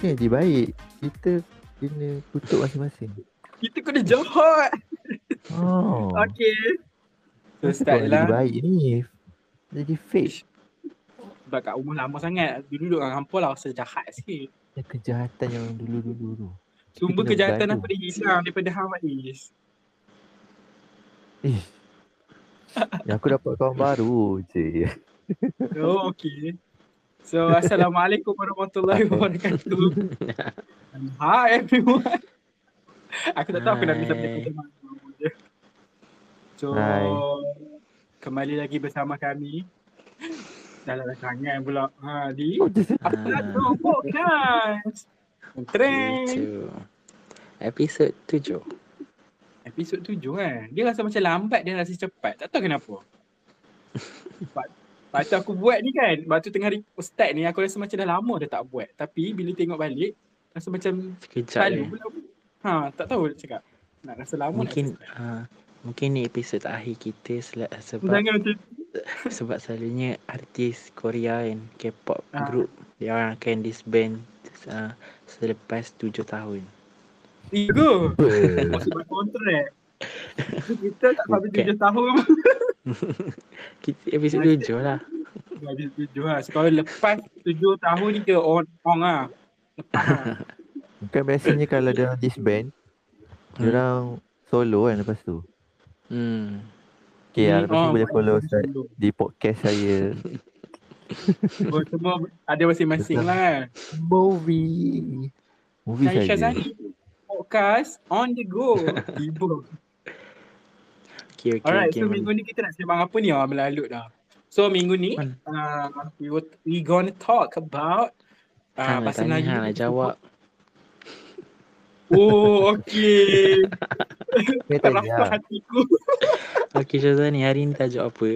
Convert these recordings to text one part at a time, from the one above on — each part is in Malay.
kan jadi baik. Kita kena kutuk masing-masing. Kita kena jahat. Oh. Okay. So start lah. Jadi baik ni. Jadi fake. Sebab kat rumah lama sangat. Dulu-duduk dengan hampa lah rasa jahat sikit. Yang kejahatan yang dulu-dulu tu. Sumber kejahatan dah hilang daripada Hang Faiz. Eh. Yang aku dapat kawan baru je. Oh, okay. So, Assalamualaikum warahmatullahi wabarakatuh. Hi everyone. Aku tak tahu aku nak bisa je. So, Hai. kembali lagi bersama kami. Dalam rancangan pula. Ha, di Oh, just Apa tu podcast? Trend. Tujuh. Episod tujuh. Episod tujuh kan. Dia rasa macam lambat dia rasa cepat. Tak tahu kenapa. Lepas lepas tu aku buat ni kan. Lepas tu tengah re- start ni aku rasa macam dah lama dah tak buat. Tapi bila tengok balik rasa macam Sekejap je. pula. Ha, tak tahu nak cakap. Nak rasa lama Mungkin nak uh, mungkin ni episod akhir kita sel- sebab Jangan macam sebab selalunya artis Korea kan K-pop Ah. group dia orang akan disband uh, selepas tujuh tahun. tiga. apa? Oh, sebab kontrak. Kita tak sampai tujuh tahun. Kita episod tujuh lah. Habis tujuh lah. So, kalau lepas tujuh tahun ni ke on, on lah. Lepas lah. Bukan biasanya kalau dia orang disband, dia Hmm. orang solo kan lepas tu. Hmm. Okay, Hmm, hmm, lepas tu oh, boleh follow. Ustaz di podcast saya. Oh, semua ada masing-masing lah kan. Movie. Movie Saya podcast on the go. Tiba. Okay, okay, Alright, okay. so minggu ni kita nak sembang apa ni? Ah, melalut dah. So minggu ni Man. uh, we, will- we gonna talk about uh, tanya, Melayu. hang lah jawab. Oh, okay. Saya tanya. hatiku. Okay, Syazani hari ni tajuk apa?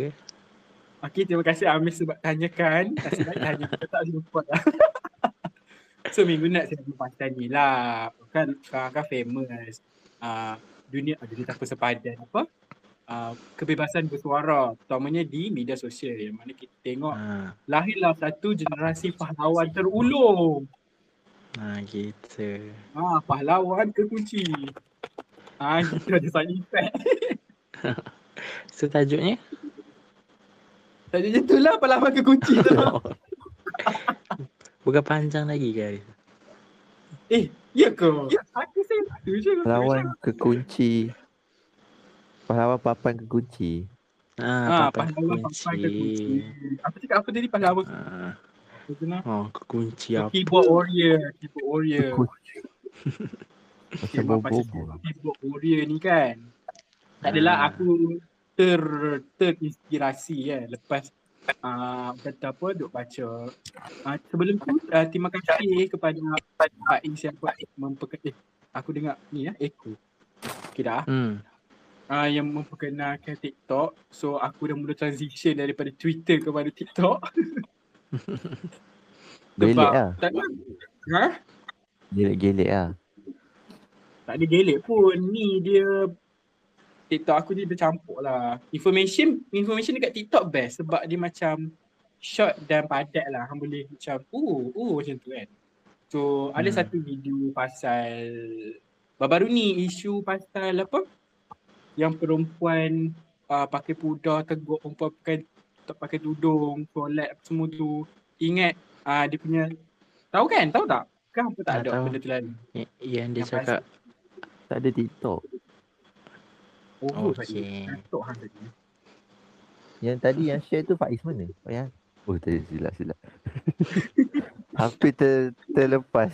Okay, terima kasih Amir sebab tanyakan. Nasib baik tanya kita tak jumpa lah. so minggu ni nak sembang pasal ni lah. Kan sekarang kan famous. Uh, dunia, uh, dunia tanpa sepadan apa? Uh, kebebasan bersuara terutamanya di media sosial yang mana kita tengok Ha, lahirlah satu generasi pahlawan terulung. ha gitu. Ah, pahlawan kekunci. Ah, kita ada sound effect. So tajuknya? Tadi je tu lah pahlawan kekunci tu. Bukan panjang lagi guys. eh, ya ke? Aku saya tu je. Pahlawan kekunci. Pahlawan papan kekunci. Ah, Ah, papan pahlawan pahlawan kekunci. Apa cakap apa tadi pahlawan Ah, oh, kekunci So, apa? keyboard warrior, keyboard warrior. Macam pasal bobo. keyboard warrior ni kan. Tak adalah Ah. aku ter terinspirasi kan lepas uh, kata apa duk baca uh, sebelum tu uh, terima kasih kepada Pak Is yang buat memperkenalkan eh, aku dengar ni ya echo okay dah Hmm. Uh, yang memperkenalkan TikTok so aku dah mula transition daripada Twitter kepada TikTok sebab lah. tak ada ha? Gelek-gelek lah. tak ada gelek pun ni dia TikTok aku dia bercampur lah information information dekat TikTok best sebab dia macam short dan padat lah hang boleh macam uh uh macam tu kan so ada Hmm. satu video pasal baru-baru ni isu pasal apa yang perempuan uh, pakai pudar tegur perempuan pakai tak pakai tudung solat apa semua tu ingat uh, dia punya tahu kan tahu tak kan apa tak Ah, ada tahu. benda tu lalu Y- Yang dia Yang cakap Tak ada TikTok. oh Okey. TikTok hang tadi Yang tadi yang share tu Faiz mana? Oh yang Oh tadi silap silap. Hampir ter, terlepas.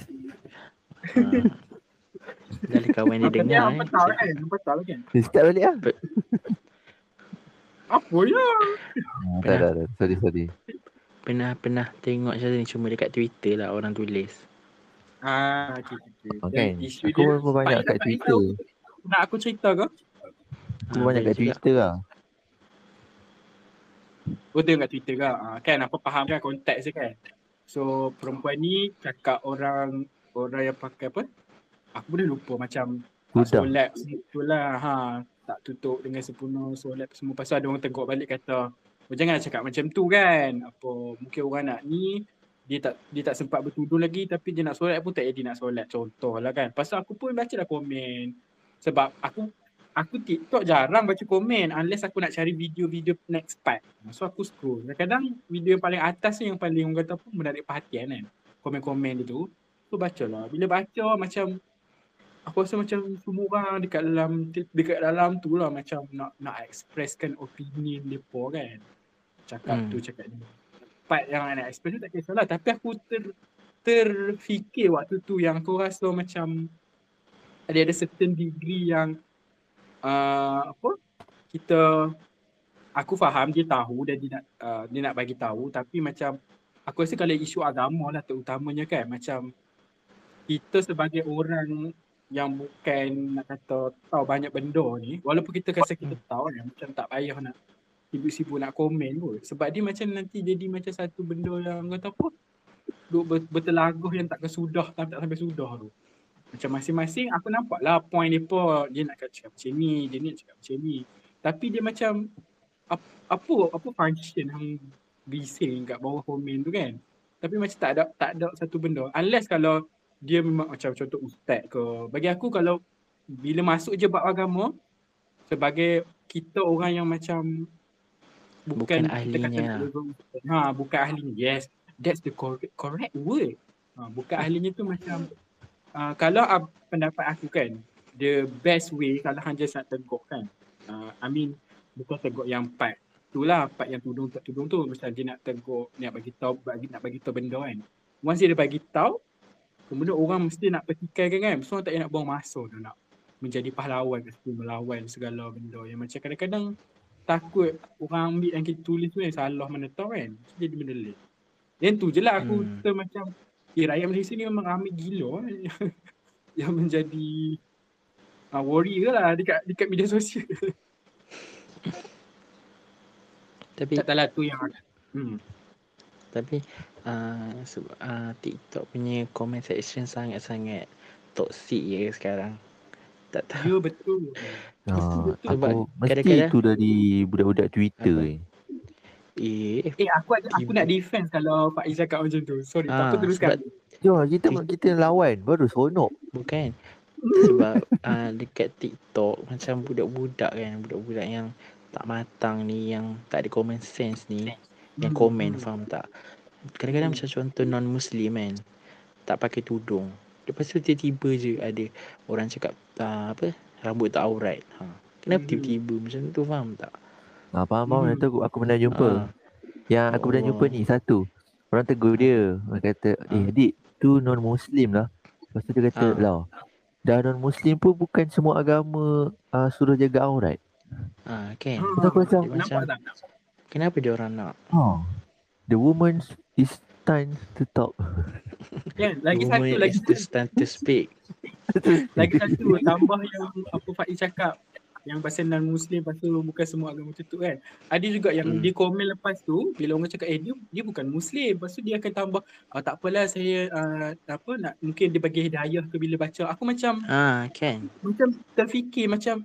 Ah, Dah ada kawan dia dengar eh. betul kan? Betul kan? Eh, Start balik lah. Apa ya? Ah, tak tak tak. Sorry sorry. Pernah pernah tengok Syazani cuma dekat Twitter lah orang tulis. Ah, okay, okay. Kan? isu Aku dia, pun banyak kat Twitter. Nak aku cerita ke? Aku Ah, banyak kat juga. Twitter lah. Oh tengok kat Twitter ke? Ah, kan apa faham kan konteks dia kan? So perempuan ni cakap orang orang yang pakai apa? Aku dah lupa macam tak Sudah. solat tu lah ha. Tak tutup dengan sempurna solat semua. Pasal ada orang tegur balik kata Oh jangan cakap macam tu kan. Apa mungkin orang nak ni dia tak dia tak sempat bertudung lagi tapi dia nak solat pun tak jadi nak solat contoh lah kan. Pasal aku pun baca lah komen. Sebab aku aku TikTok jarang baca komen unless aku nak cari video-video next part. So aku scroll. Kadang-kadang video yang paling atas ni yang paling orang kata pun menarik perhatian kan. Komen-komen dia tu. So baca lah. Bila baca macam aku rasa macam semua orang dekat dalam dekat dalam tu lah macam nak nak expresskan opinion depa kan. Cakap Hmm. tu cakap ni. Part yang nak express tu tak kisahlah tapi aku ter terfikir waktu tu yang aku rasa macam ada ada certain degree yang uh, apa kita aku faham dia tahu dan dia nak uh, dia nak bagi tahu tapi macam aku rasa kalau isu agama lah terutamanya kan macam kita sebagai orang yang bukan nak kata tahu banyak benda ni. Walaupun kita rasa kita tahu kan macam tak payah nak sibuk-sibuk nak komen pun. Sebab dia macam nanti jadi macam satu benda yang kata apa duk ber, bertelaguh yang tak kesudah tak, tak sampai sudah tu. Macam masing-masing aku nampak lah point dia apa dia nak cakap macam ni dia nak cakap macam ni. Tapi dia macam ap, apa apa function yang bising kat bawah komen tu kan? Tapi macam tak ada tak ada satu benda. Unless kalau dia memang macam contoh ustaz ke. Bagi aku kalau bila masuk je bab agama sebagai kita orang yang macam Bukan kita ahlinya. kata ha bukan ahlinya yes that's the correct, correct word. Ha, bukan ahlinya tu macam uh, kalau uh, pendapat aku kan the best way kalau hang just nak tegur kan. Uh, I mean bukan tegur yang part tu lah part yang tudung tak tudung tu. Macam dia nak tegur nak bagi tahu bagi nak bagi tahu benda kan. Once dia dah bagi tahu kemudian orang mesti nak petikaikan kan so orang tak payah nak buang masa tu nak menjadi pahlawan mesti melawan segala benda yang macam kadang-kadang takut orang ambil yang kita tulis tu yang salah mana tahu kan so, jadi benda lain yang tu je lah aku Hmm. hmm. macam eh rakyat Malaysia ni memang ramai gila eh. yang menjadi uh, warrior lah dekat dekat media sosial Tapi tak tahu lah tu yang hmm. tapi uh, sebab uh, TikTok punya comment section sangat-sangat toxic ya sekarang. Tak tahu. ya betul Ha, Sebab aku mesti kadang-kadang- tu dari budak-budak Twitter Apa? ni. Eh, eh aku ada, aku nak defense kalau Pak Iz cakap macam tu sorry ah, apa teruskan Jom kita kita lawan baru seronok. bukan. Sebab uh, dekat TikTok macam budak-budak kan, budak-budak yang tak matang ni, yang tak ada common sense ni, yang komen hmm. faham tak? Kadang-kadang Hmm. macam contoh non-Muslim kan, tak pakai tudung. Lepas tu tiba-tiba je ada orang cakap uh, apa, rambut tak aurat. Ha. Kenapa Mhm. tiba-tiba macam tu faham tak? Ha, faham faham Hmm. hmm. aku, aku pernah jumpa. Ah. Yang aku pernah jumpa Oh. ni satu. Orang tegur dia. Orang kata, eh Ah. adik tu non-Muslim lah. Lepas tu dia kata, Ah. lah. Dah non-Muslim pun bukan semua agama uh, suruh jaga aurat. Ah, kan? Ah, Betul aku macam- nampak tak Kenapa dia orang nak? Ha. The woman is time to talk. kan lagi satu lagi is the stand to speak. lagi satu tambah yang apa Faiz cakap yang pasal non muslim pasal bukan semua agama tu kan ada juga yang Hmm. dia komen lepas tu bila orang cakap eh dia dia bukan muslim lepas tu dia akan tambah ah, tak apalah saya uh, apa nak mungkin dia bagi hidayah ke bila baca aku macam Ah, kan? macam terfikir macam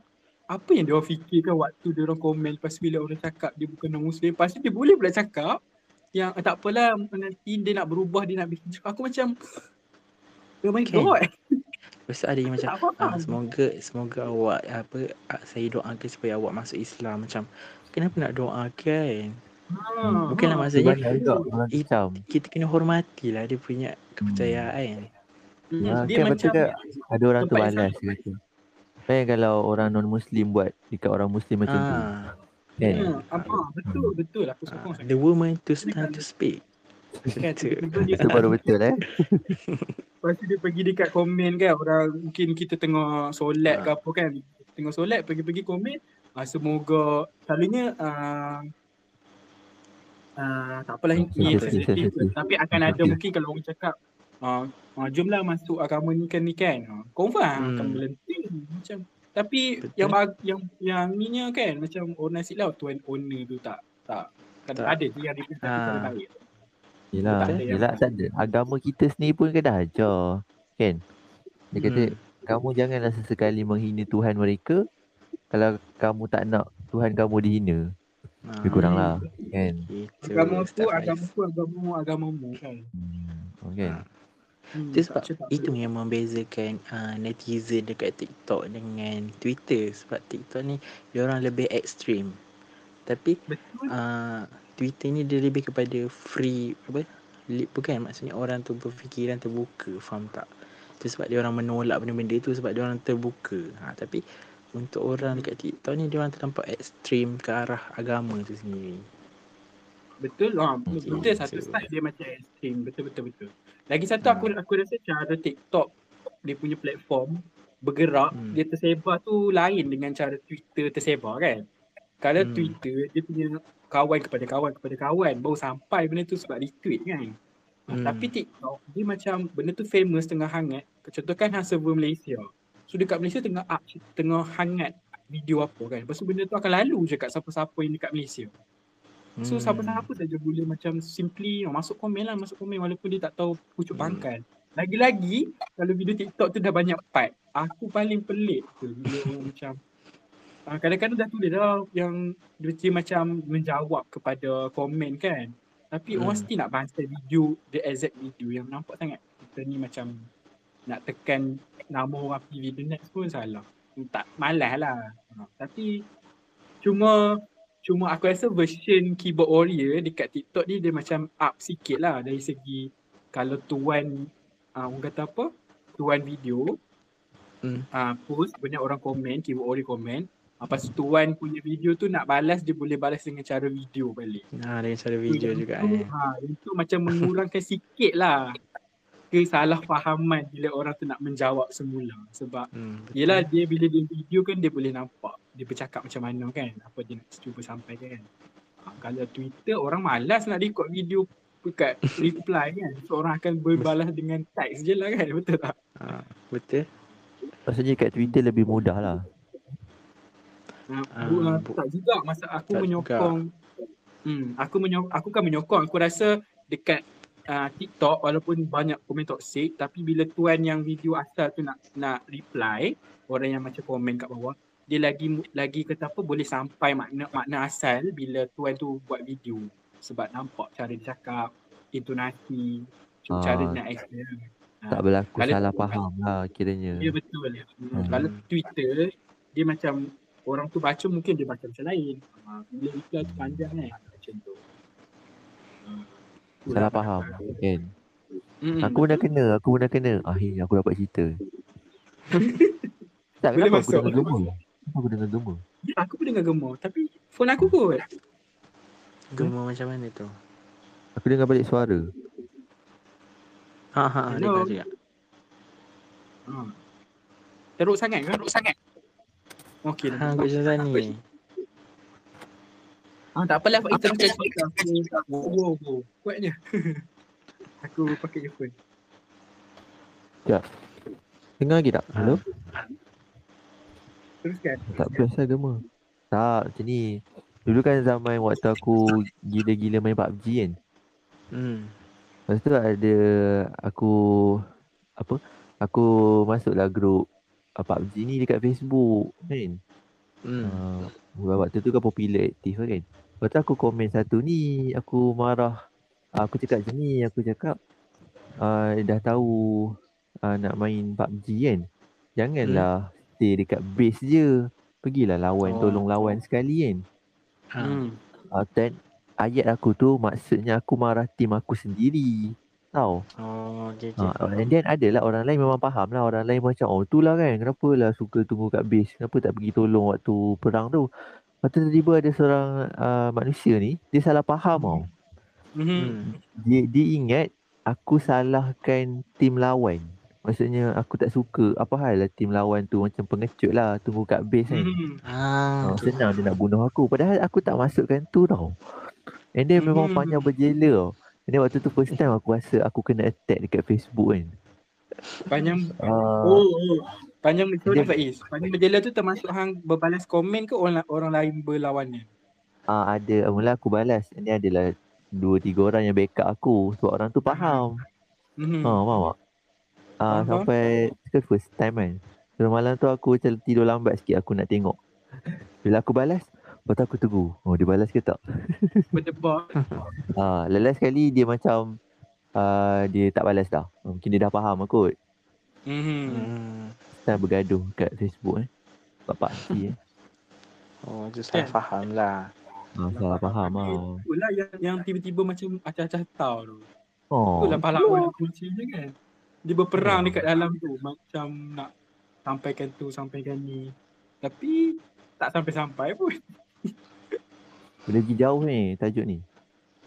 apa yang dia orang fikirkan waktu dia orang komen lepas tu bila orang cakap dia bukan non muslim lepas tu dia boleh pula cakap yang ah, tak apalah nanti dia nak berubah dia nak bikin aku macam oh my Kan? god Lepas tu ada yang macam ah, semoga semoga awak apa ah, saya doakan supaya awak masuk Islam macam kenapa nak doakan? Ha, Bukanlah ha. maksudnya macam. kita kena hormatilah dia punya kepercayaan. Hmm, Ya, dia kan macam ke? Ada orang tu balas dia kata. Kan kalau orang non-Muslim buat dekat orang Muslim macam tu. Ah, Kan? Ha, apa betul betul aku ah, sokong sangat. the woman to stand to speak. Kan, Betul. betul dia Itu baru betul eh. Lepas tu dia pergi dekat komen kan orang mungkin kita tengah solat ke Ha. apa kan tengah solat pergi-pergi komen ah, semoga selalunya ah, ah, tak apalah ni sensitif, sensitif. tapi akan ada mungkin kalau orang cakap ah, ah, jomlah masuk agama ni kan ni kan ah, confirm akan Hmm. melenting macam tapi Betul. yang bag, yang yang ni nya kan macam orang nasi laut tuan owner tu tak tak kan Tak. ada tu yang representatif Ah. orang baik Yelah, Tak ada yelah tak ada. Agama kita sendiri pun kan dah ajar. Kan? Dia kata, Hmm. kamu janganlah sesekali menghina Tuhan mereka kalau kamu tak nak Tuhan kamu dihina. Ah, Lebih kurang lah. Kan? Agama aku, Ustaz Faiz. agama aku, agamamu, agamamu kan. Hmm. Okay. Hmm, Itu sebab tak itu yang membezakan uh, netizen dekat TikTok dengan Twitter sebab TikTok ni dia orang lebih ekstrim. Tapi Betul. uh, Twitter ni dia lebih kepada free apa? Bukan maksudnya orang tu berfikiran terbuka, faham tak? Itu sebab dia orang menolak benda-benda tu sebab dia orang terbuka. Ha, tapi untuk orang dekat TikTok ni dia orang terlampau ekstrim ke arah agama tu sendiri. Betul lah. Betul. Betul satu style dia macam ekstrim. Betul betul betul. Lagi satu aku aku rasa cara TikTok dia punya platform bergerak Hmm. dia tersebar tu lain dengan cara Twitter tersebar kan. Kalau Hmm. Twitter dia punya kawan kepada kawan kepada kawan baru sampai benda tu sebab retweet kan. Hmm. Hmm. Tapi TikTok dia macam benda tu famous tengah hangat. Contohkan hang server Malaysia. So dekat Malaysia tengah up, tengah hangat video apa kan. Lepas tu benda tu akan lalu je kat siapa-siapa yang dekat Malaysia. So Hmm. siapa-siapa saja boleh macam simply masuk komen lah, masuk komen walaupun dia tak tahu pucuk Hmm. pangkal. Lagi-lagi kalau video TikTok tu dah banyak part. Aku paling pelik tu bila orang macam uh, kadang-kadang dah tulis dah yang dia, macam menjawab kepada komen kan. Tapi orang Hmm. still nak baca video, the exact video yang nampak sangat kita ni macam nak tekan nama orang pergi video next pun salah. Tak malas lah. Uh, tapi cuma cuma aku rasa version keyboard warrior dekat TikTok ni dia macam up sikit lah dari segi kalau tuan uh, orang kata apa tuan video Hmm. uh, post banyak orang komen keyboard warrior komen Lepas tu tuan punya video tu nak balas dia boleh balas dengan cara video balik. Ha, dengan cara video Yang juga eh. Ha, itu macam mengurangkan sikit lah kesalahfahaman bila orang tu nak menjawab semula. Sebab Hmm, betul. Yelah dia bila dia video kan dia boleh nampak dia bercakap macam mana kan apa dia nak cuba sampaikan kan. Ha, kalau Twitter orang malas nak record video dekat reply kan. So orang akan berbalas dengan teks je lah kan betul tak? Ha, betul. Maksudnya kat Twitter lebih mudah lah. Ha, uh, bu- tak juga masa aku tak menyokong hmm, aku menyokong aku kan menyokong aku rasa dekat uh, TikTok walaupun banyak komen toksik tapi bila tuan yang video asal tu nak nak reply orang yang macam komen kat bawah dia lagi lagi kata apa boleh sampai makna makna asal bila tuan tu buat video sebab nampak cara dia cakap intonasi Ah. cara dia nak explain Ah, Tak berlaku Kalau- salah faham lah kiranya. Ya betul. Hmm. Hmm. Kalau Twitter dia macam orang tu baca mungkin dia baca macam lain. Ha, bila reply tu panjang kan macam tu. Salah faham pendapat. kan. Hmm. Aku pernah kena, aku pernah kena. Akhirnya aku dapat cerita. tak, Boleh kenapa aku masuk. dengar gemar? Kenapa aku dengar gemar? Ya, aku pun dengar gemar tapi phone aku kot. Gemar macam mana tu? Aku dengar balik suara. Ha ha, Hello. dengar juga. Ha. Teruk sangat kan? Teruk sangat. Okey. Ha, aku macam ni. Ah, tak apalah itu bukan cerita aku. Wow, wow. Kuatnya. aku pakai earphone. Dengar lagi tak? Hello? Teruskan. Tak biasa gemar. Tak, macam ni. Dulu kan zaman waktu aku gila-gila main PUBG kan. Hmm. Lepas tu ada aku apa? Aku masuklah grup uh, PUBG ni dekat Facebook kan. Hmm. Uh, waktu tu kan popular aktif kan. Lepas tu aku komen satu ni, aku marah. Uh, aku cakap macam ni, aku cakap uh, dah tahu uh, nak main PUBG kan. Janganlah stay dekat base je. Pergilah lawan, Oh. tolong lawan sekali kan. Ha. Hmm. Uh, then ayat aku tu maksudnya aku marah tim aku sendiri. Tahu? Oh, okay, Ha, okay. and then adalah orang lain memang faham lah. Orang lain macam, oh tu lah kan. Kenapa lah suka tunggu kat base. Kenapa tak pergi tolong waktu perang tu. Lepas tu tiba-tiba ada seorang uh, manusia ni, dia salah faham tau. Hmm. Hmm. Dia, dia ingat aku salahkan tim lawan. Maksudnya aku tak suka apa hal lah tim lawan tu macam pengecut lah tunggu kat base kan. Hmm. Ah, Ha, senang dia nak bunuh aku. Padahal aku tak masukkan tu tau. And then memang Hmm. panjang berjela tau. And then waktu tu first time aku rasa aku kena attack dekat Facebook kan. Panjang Uh, Oh, oh. Panjang sorry Dia- Faiz. Panjang berjela tu termasuk hang berbalas komen ke orang orang lain berlawannya? Ah ada mula aku balas. Ini adalah dua tiga orang yang backup aku sebab orang tu faham. Hmm. Ha faham tak? Ah Faham, sampai ke first time kan. So malam tu aku macam tidur lambat sikit aku nak tengok. Bila aku balas, Lepas tu aku tegur. Oh dia balas ke tak? Berdebat. Ah, last sekali dia macam uh, dia tak balas dah. Mungkin dia dah faham kot. Mhm. Hmm. Kita bergaduh kat Facebook eh. Bapak Cik eh. Oh, tu salah Kan? faham lah. Ah, salah faham ah. Itulah yang, yang tiba-tiba macam acah-acah tahu tu. Oh. Itulah pahlawan kunci dia kan. Dia berperang Hmm. dekat dalam tu macam nak sampaikan tu, sampaikan ni. Tapi tak sampai-sampai pun. Boleh pergi jauh ni tajuk ni.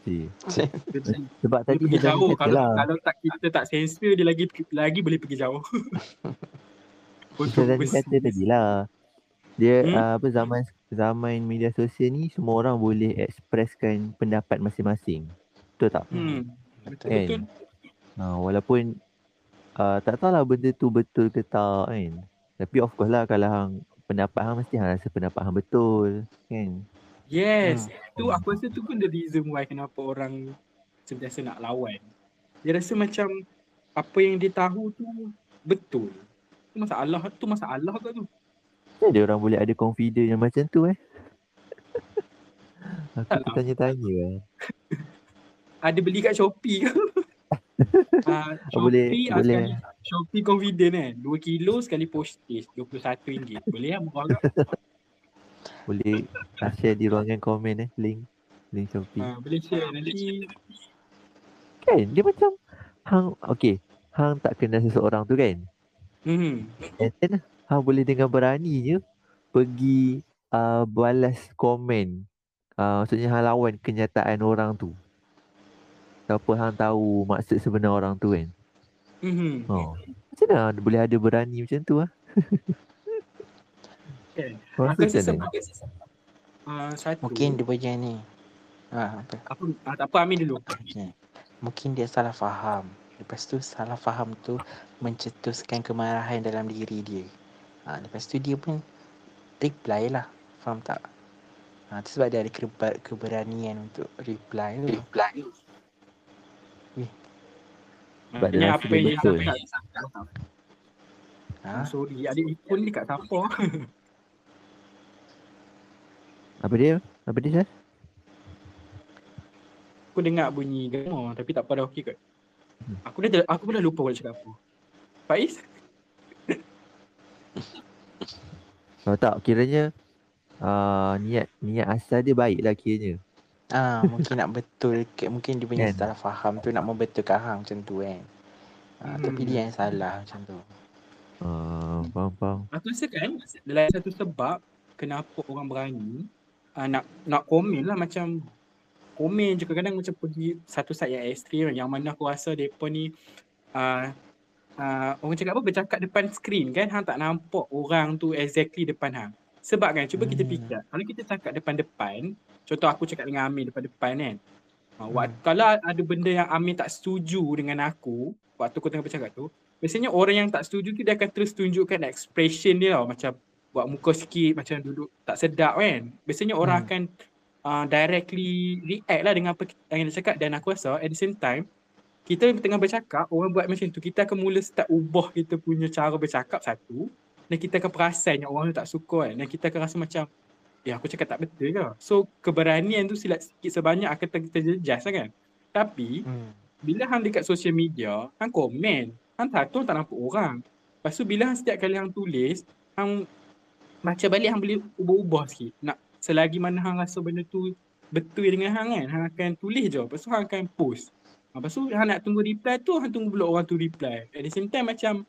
Si. Sebab Dia tadi pergi dah jauh kalau lah. kalau tak kita tak sensor dia lagi lagi boleh pergi jauh. Kita tadi kata tadi lah. Dia Hmm? uh, apa zaman zaman media sosial ni semua orang boleh expresskan pendapat masing-masing. Betul tak? Hmm. Betul Kan? betul. Ha, walaupun uh, tak tahulah benda tu betul ke tak kan. Tapi of course lah kalau hang pendapat hang mesti hang rasa pendapat hang betul kan. Yes. Hmm. Tu aku rasa tu pun the reason why kenapa orang sentiasa nak lawan. Dia rasa macam apa yang dia tahu tu betul. Tu masalah tu masalah kau tu. Ada orang boleh ada confident yang macam tu eh. Aku Tak lah. tertanya-tanya kan. Ada beli kat Shopee ke? Boleh- Shopee ah, boleh. sekali Shopee confident kan. 2 kilo sekali postage RM21. Boleh lah murah kan? Boleh uh, share di ruangan komen eh link link Shopee. Ah, boleh share nanti. Kan dia macam hang okey, hang tak kenal seseorang tu kan. Hmm. And then hang boleh dengan beraninya pergi uh, balas komen. Uh, maksudnya hang lawan kenyataan orang tu. Siapa hang tahu maksud sebenar orang tu kan. Hmm. Oh. Macam mana boleh ada berani macam tu ah? Kan? Kau Aku rasa sebab ah, satu. Mungkin dia punya ni. Ha, apa? apa, tak apa Amin dulu. Okay. Mungkin dia salah faham. Lepas tu salah faham tu mencetuskan kemarahan dalam diri dia. Ha, lepas tu dia pun reply lah. Faham tak? Ha, tu sebab dia ada keberanian untuk reply tu. Reply. Sebab dia Ini rasa apa dia yang betul. dia Ha? Ah, sorry, adik iPhone ni kat siapa? Apa dia? Apa dia Syah? Aku dengar bunyi gama tapi tak pada okey kot. Aku dah aku pun dah lupa nak cakap apa. Faiz? Tahu tak kiranya uh, niat niat asal dia baik lah kiranya. Ah, mungkin nak betul mungkin dia punya Kan? salah faham tu nak membetulkan hang macam tu kan. Ah, Hmm. tapi dia yang salah macam tu. Uh, faham faham. Aku rasa kan dalam satu sebab kenapa orang berani uh, nak nak komen lah macam komen je kadang-kadang macam pergi satu side yang ekstrim yang mana aku rasa depa ni uh, uh, orang cakap apa bercakap depan skrin kan hang tak nampak orang tu exactly depan hang. Sebab kan cuba kita Hmm. fikir kalau kita cakap depan-depan contoh aku cakap dengan Amir depan-depan kan. Uh, Hmm. kalau ada benda yang Amir tak setuju dengan aku waktu aku tengah bercakap tu biasanya orang yang tak setuju tu dia akan terus tunjukkan expression dia tau macam buat muka sikit macam duduk tak sedap kan biasanya orang Hmm. akan uh, directly react lah dengan apa yang dia cakap dan aku rasa at the same time kita tengah bercakap orang buat macam tu kita akan mula start ubah kita punya cara bercakap satu dan kita akan perasan yang orang tu tak suka kan dan kita akan rasa macam ya aku cakap tak betul ke so keberanian tu silat sikit sebanyak akan ter- terjejas lah kan tapi Hmm. bila hang dekat social media, hang komen, hang satu tak nampak orang. Lepas tu bila hang setiap kali hang tulis, hang baca balik hang boleh ubah-ubah sikit. Nak selagi mana hang rasa benda tu betul dengan hang kan, hang akan tulis je. Lepas tu hang akan post. Ha, Lepas tu hang nak tunggu reply tu, hang tunggu pula orang tu reply. At the same time macam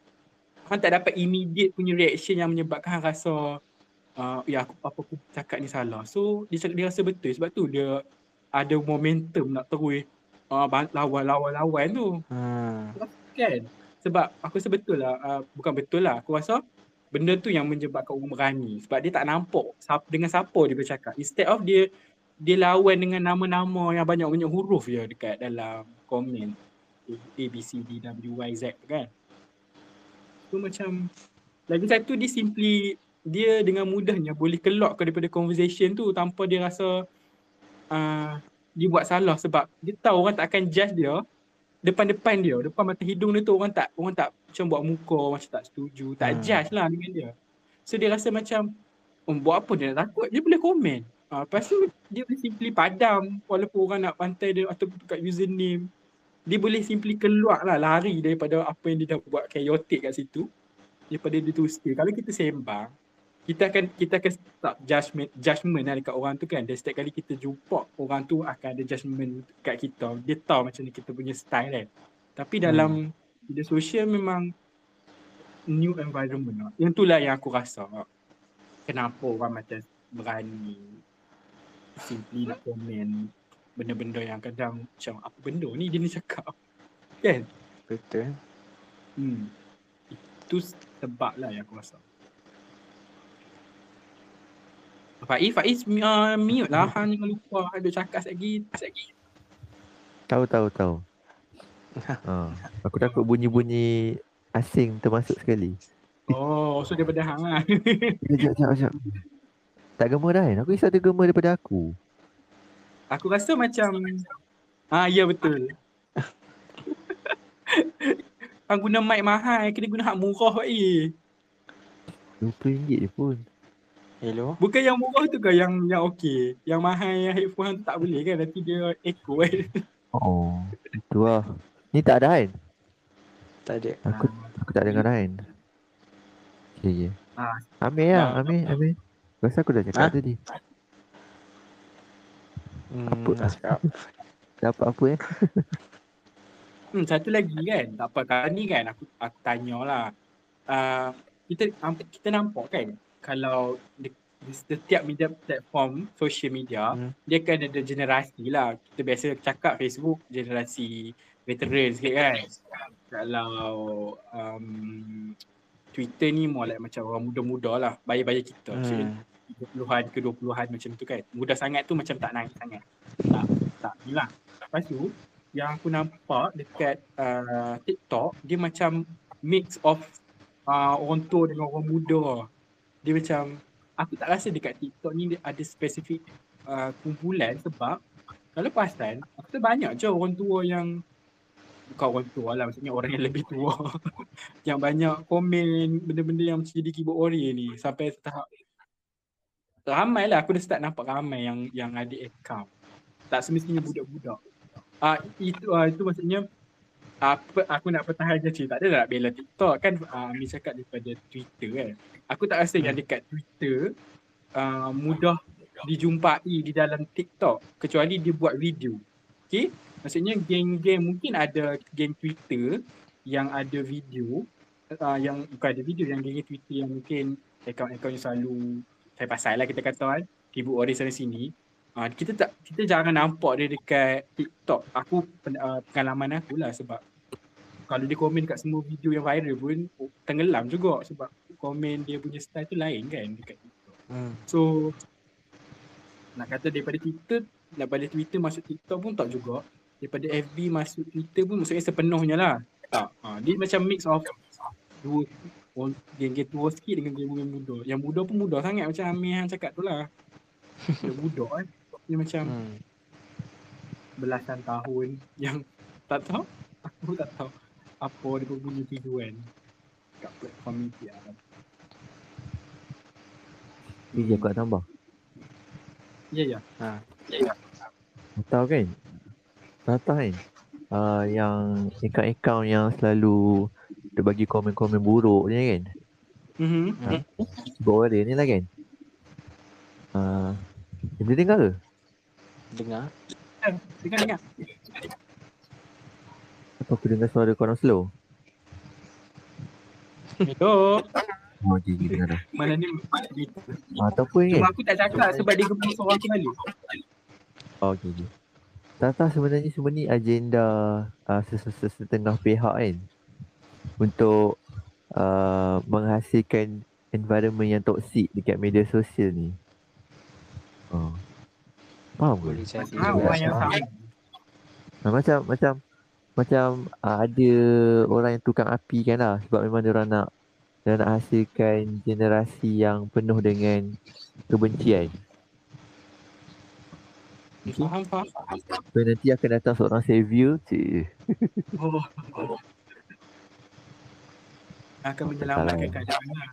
hang tak dapat immediate punya reaction yang menyebabkan hang rasa uh, ya aku, apa aku cakap ni salah. So dia, dia rasa betul sebab tu dia ada momentum nak terus uh, lawan-lawan-lawan tu Hmm. kan sebab aku rasa betul lah uh, bukan betul lah aku rasa benda tu yang menyebabkan orang berani sebab dia tak nampak siapa, dengan siapa dia bercakap instead of dia dia lawan dengan nama-nama yang banyak-banyak huruf je dekat dalam komen A, B, C, D, W, Y, Z tu kan tu macam lagi satu dia simply dia dengan mudahnya boleh kelak ke daripada conversation tu tanpa dia rasa uh, dia buat salah sebab dia tahu orang tak akan judge dia depan-depan dia, depan mata hidung dia tu orang tak orang tak macam buat muka macam tak setuju, tak Hmm. judge lah dengan dia. So dia rasa macam oh, buat apa dia nak takut? Dia boleh komen. Uh, lepas tu dia boleh simply padam walaupun orang nak pantai dia atau kat username. Dia boleh simply keluar lah lari daripada apa yang dia dah buat chaotic kat situ. Daripada dia tu stay. Kalau kita sembang, kita akan kita akan start judgement judgement lah dekat orang tu kan. Dan setiap kali kita jumpa orang tu akan ada judgement kat kita. Dia tahu macam ni kita punya style kan. Tapi dalam hmm. media sosial memang new environment lah. Yang tu lah yang aku rasa. Kenapa orang macam berani simply nak komen benda-benda yang kadang macam apa benda ni dia ni cakap kan Betul. hmm. itu sebab lah yang aku rasa Faiz, Faiz uh, mute lah Han jangan lupa ada cakap lagi lagi Tahu tahu tahu. ha, aku takut bunyi-bunyi asing termasuk sekali. Oh, so daripada hang lah. Sekejap, sekejap, sekejap. Tak gema dah kan? Aku risau dia gema daripada aku. Aku rasa macam Ah ya betul. Hang guna mic mahal, kena guna hak murah eh. RM20 je pun. Hello. Bukan yang murah tu ke yang yang okey. Yang mahal yang headphone hang tu tak boleh kan nanti dia echo kan. Oh, itu lah. Ni tak ada kan? Tak ada. Aku aku tak dengar kan? Okay, okay. Ah. Ambil lah, Ah. ambil, ambil. Rasa aku dah cakap Ha? tadi. Hmm, Apa? nak cakap. Dapat apa ya? Hmm, satu lagi kan, tak apa kali ni kan aku aku tanyalah. Uh, kita kita nampak kan kalau di, di setiap media platform social media Hmm. dia kan ada generasi lah. Kita biasa cakap Facebook generasi veteran sikit kan. Kalau um, Twitter ni more like macam orang muda-muda lah. Bayar-bayar kita. Hmm. Hmm. 30-an ke 20-an macam tu kan. Muda sangat tu macam tak naik sangat. Tak, tak ni lah. Lepas tu, yang aku nampak dekat uh, TikTok, dia macam mix of uh, orang tua dengan orang muda. Dia macam, aku tak rasa dekat TikTok ni ada spesifik uh, kumpulan sebab kalau perasan, aku tu banyak je orang tua yang bukan orang tua lah, maksudnya orang yang lebih tua yang banyak komen benda-benda yang macam jadi keyboard warrior ni sampai tahap ramai lah aku dah start nampak ramai yang yang ada account. Tak semestinya budak-budak. Ah itu ah itu maksudnya apa aku nak pertahankan cerita. Tak ada nak bela TikTok kan uh, Ami cakap daripada Twitter kan. Aku tak rasa yang dekat Twitter uh, mudah dijumpai di dalam TikTok. Kecuali dia buat video. Okay maksudnya geng-geng mungkin ada geng Twitter yang ada video uh, yang bukan ada video yang geng Twitter yang mungkin akaun-akaun yang selalu saya pasal lah kita kata kan keyboard warrior sana sini. Uh, kita tak kita jarang nampak dia dekat TikTok. Aku uh, pengalaman aku lah sebab kalau dia komen kat semua video yang viral pun oh, tenggelam juga sebab komen dia punya style tu lain kan dekat TikTok. Hmm. so nak kata daripada Twitter daripada Twitter masuk TikTok pun tak juga. Daripada FB masuk Twitter pun maksudnya sepenuhnya lah. Tak. Ha, dia macam mix of dua orang geng-geng tua sikit dengan geng-geng muda. Yang muda pun muda sangat macam Amir yang cakap tu lah. Dia muda kan. Dia macam Hmm. belasan tahun yang tak tahu. Aku tak tahu apa dia punya tujuan kat platform media. Ini aku nak tambah. Ya, ya. Ha. Tahu kan? Tata kan? Uh, yang akaun-akaun yang selalu dia bagi komen-komen buruk ni kan? Mhm. Bawa dia ni lah kan? Uh, dia dengar ke? Dengar. Dengar dengar. Apa aku dengar suara korang slow? Hello. Oh, okay, okay, dengar dah. Mana ni Ah, ataupun kan? Cuma aku tak cakap sebab dia gemuk seorang tu kali. Oh, okay, okay. Tata sebenarnya semua ni agenda uh, setengah pihak kan? Untuk uh, menghasilkan environment yang toksik dekat media sosial ni. Oh. Faham ke? Boleh jadi Ah, juga. orang yang sama. Ah, macam macam macam uh, ada orang yang tukang api kan lah sebab memang dia orang nak dia nak hasilkan generasi yang penuh dengan kebencian. Okay. Faham, faham. So nanti akan datang seorang savior cik. Oh. Akan menyelamatkan keadaan lah.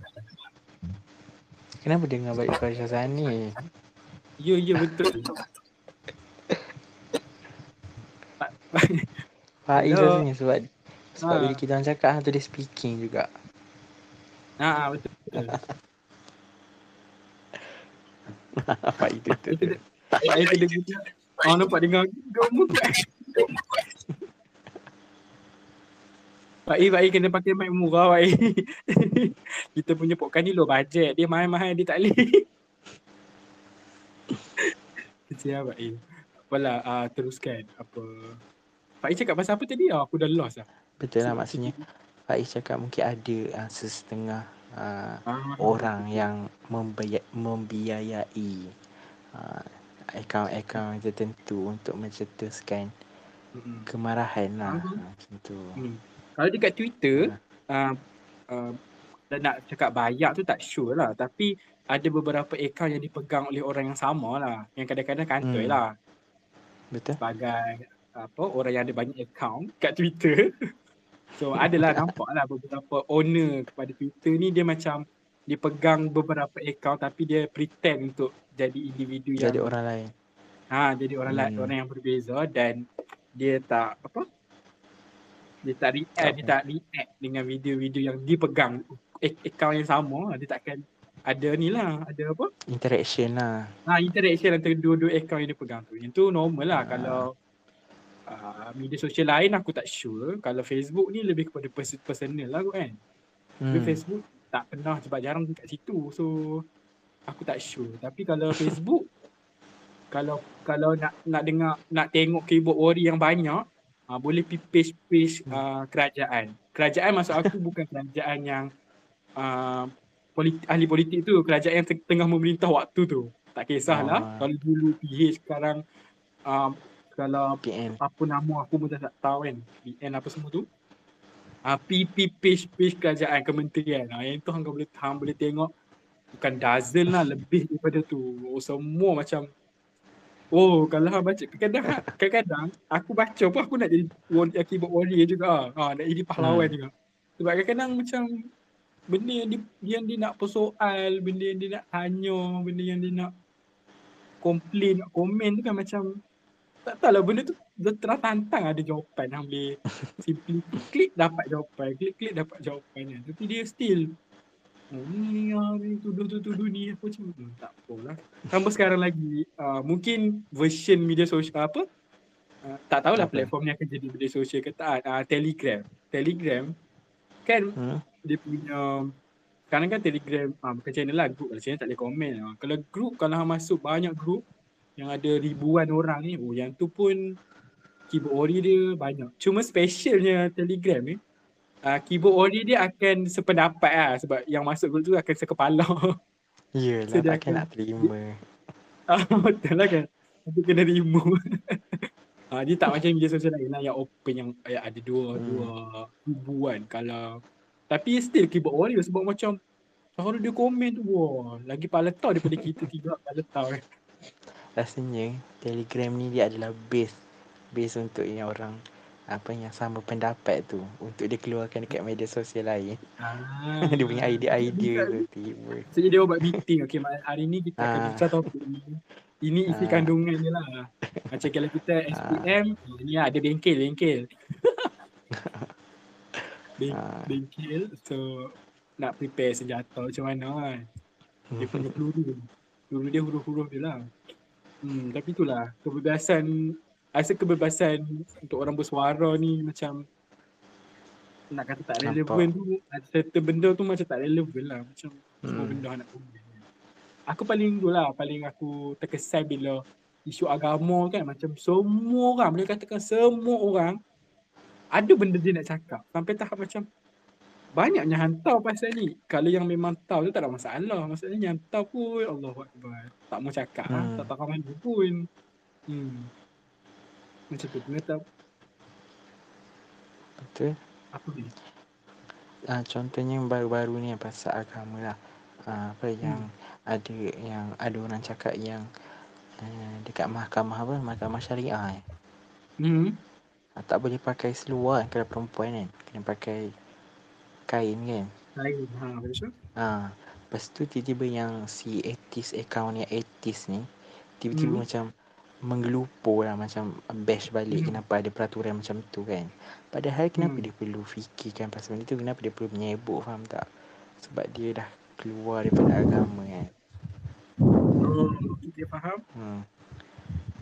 Kenapa dengar baik suara Syazani? Ya, ya betul. Faiz Hello. rasanya sebab sebab Ha. bila kita orang cakap hang tu dia speaking juga. Ha, betul. betul. Faiz tu tu. tu. Saya kena guna. Oh, nampak dengar gemuk Pak Pak I kena pakai mic murah Pak I. Kita punya podcast ni low budget. Dia mahal-mahal dia tak boleh. Kesian Pak I. Apalah, uh, teruskan. Apa. Pak cakap pasal apa tadi? Oh, aku dah lost lah. Betul lah maksudnya Faiz cakap mungkin ada uh, sesetengah uh, Ah, orang yang membaya, membiayai uh, akaun-akaun tertentu untuk mencetuskan mm-mm. kemarahan lah Mhm. uh, macam tu. Hmm. Kalau dekat Twitter, uh, uh, nak cakap bayar tu tak sure lah. Tapi ada beberapa akaun yang dipegang oleh orang yang sama lah. Yang kadang-kadang kantoi Hmm. lah. Betul? Sebagai apa orang yang ada banyak akaun kat Twitter. So adalah nampak lah beberapa owner kepada Twitter ni dia macam dia pegang beberapa akaun tapi dia pretend untuk jadi individu yang Jadi orang lain. Ha jadi orang lain Hmm. orang yang berbeza dan dia tak apa dia tak react Tak dia tak react dengan video-video yang dipegang ak- akaun yang sama dia takkan ada ni lah ada apa Interaction lah. ha interaction antara dua-dua akaun yang dia pegang tu yang tu normal lah Ah. kalau uh, media sosial lain aku tak sure kalau Facebook ni lebih kepada pers- personal lah kot kan tapi Hmm. Facebook tak pernah sebab jarang dekat situ so aku tak sure tapi kalau Facebook kalau kalau nak nak dengar nak tengok keyboard warrior yang banyak uh, boleh pergi page-page uh, kerajaan. Kerajaan maksud aku bukan kerajaan yang uh, politi- ahli politik tu. Kerajaan yang teng- tengah memerintah waktu tu. Tak kisahlah. Ah. kalau dulu PH sekarang um, kalau PN. apa nama aku pun tak tahu kan. PN apa semua tu. Ah PP page page kerajaan kementerian. Ah yang tu hang boleh hang boleh tengok. Bukan dozen lah lebih daripada tu. Oh, semua macam oh kalau hang baca kadang-kadang kadang-kadang aku baca pun aku nak jadi war, keyboard warrior juga. Ah nak jadi pahlawan Hmm. juga. Sebab kadang-kadang macam benda yang dia, yang dia nak persoal benda yang dia nak tanya benda yang dia nak komplain nak komen tu kan macam tak tahu lah benda tu dia terang tantang ada jawapan. Hang boleh simply klik dapat jawapan klik klik dapat jawapan. Kan tapi dia still ni ah, ni tuduh tu tuduh ni apa macam hmm, tak apalah. Tambah sekarang lagi uh, mungkin version media sosial apa? Uh, tak tahulah Apa? platform ni akan jadi media sosial ke tak. Uh, telegram. Telegram kan? Hmm? dia punya sekarang kan telegram ah, bukan channel lah group kalau channel tak boleh komen ah. kalau group kalau hang masuk banyak group yang ada ribuan orang ni oh yang tu pun keyboard ori dia banyak. Cuma specialnya telegram ni ah, keyboard ori dia akan sependapat lah sebab yang masuk group tu akan sekepala. Yelah So, takkan akan- nak terima. Ah, betul lah kan. Nanti kena remove. Ah, dia tak macam media sosial lain lah yang open yang, yang ada dua Hmm. dua ribuan kalau. Tapi still keyboard warrior sebab macam cara dia komen tu wah lagi paletau daripada kita tiga paletau kan Rasanya Telegram ni dia adalah base base untuk yang orang apa yang sama pendapat tu untuk dia keluarkan dekat media sosial lain. ah, dia punya idea-idea tu tiba. Jadi dia buat meeting okay hari ni kita akan Ah. bincang topik ni ini isi Ah. kandungan dia lah macam kalau kita SPM ni lah ada bengkel bengkel Beng, Ah. bengkel so nak prepare senjata macam mana kan dia punya peluru peluru dia huruf-huruf dia lah hmm, tapi itulah kebebasan rasa kebebasan untuk orang bersuara ni macam nak kata tak Nampak. relevan tu ada certain benda tu macam tak relevan lah macam semua Hmm. benda nak komen aku paling tu lah paling aku terkesan bila isu agama kan macam semua orang boleh katakan semua orang ada benda dia nak cakap sampai tahap macam banyaknya hantar pasal ni kalau yang memang tahu tu tak ada masalah maksudnya yang tahu pun Allahu Akbar tak mau cakap hmm. Hmm. tak tahu mana pun hmm. Macam tu kena tahu Betul. apa ni Ah, contohnya yang baru-baru ni yang pasal agama lah. Ah, apa yang ada yang ada orang cakap yang uh, dekat mahkamah apa mahkamah syariah eh. hmm. Ah, tak boleh pakai seluar kalau perempuan kan. Kena pakai kain kan. lain ha betul Ah, lepas tu tiba-tiba yang si etis account yang etis ni tiba-tiba Hmm. macam menggelupur lah macam bash balik Hmm. kenapa ada peraturan macam tu kan. Padahal kenapa Hmm. dia perlu fikirkan pasal benda tu, kenapa dia perlu menyebut faham tak? Sebab dia dah keluar daripada agama kan. Oh, kita faham. Hmm.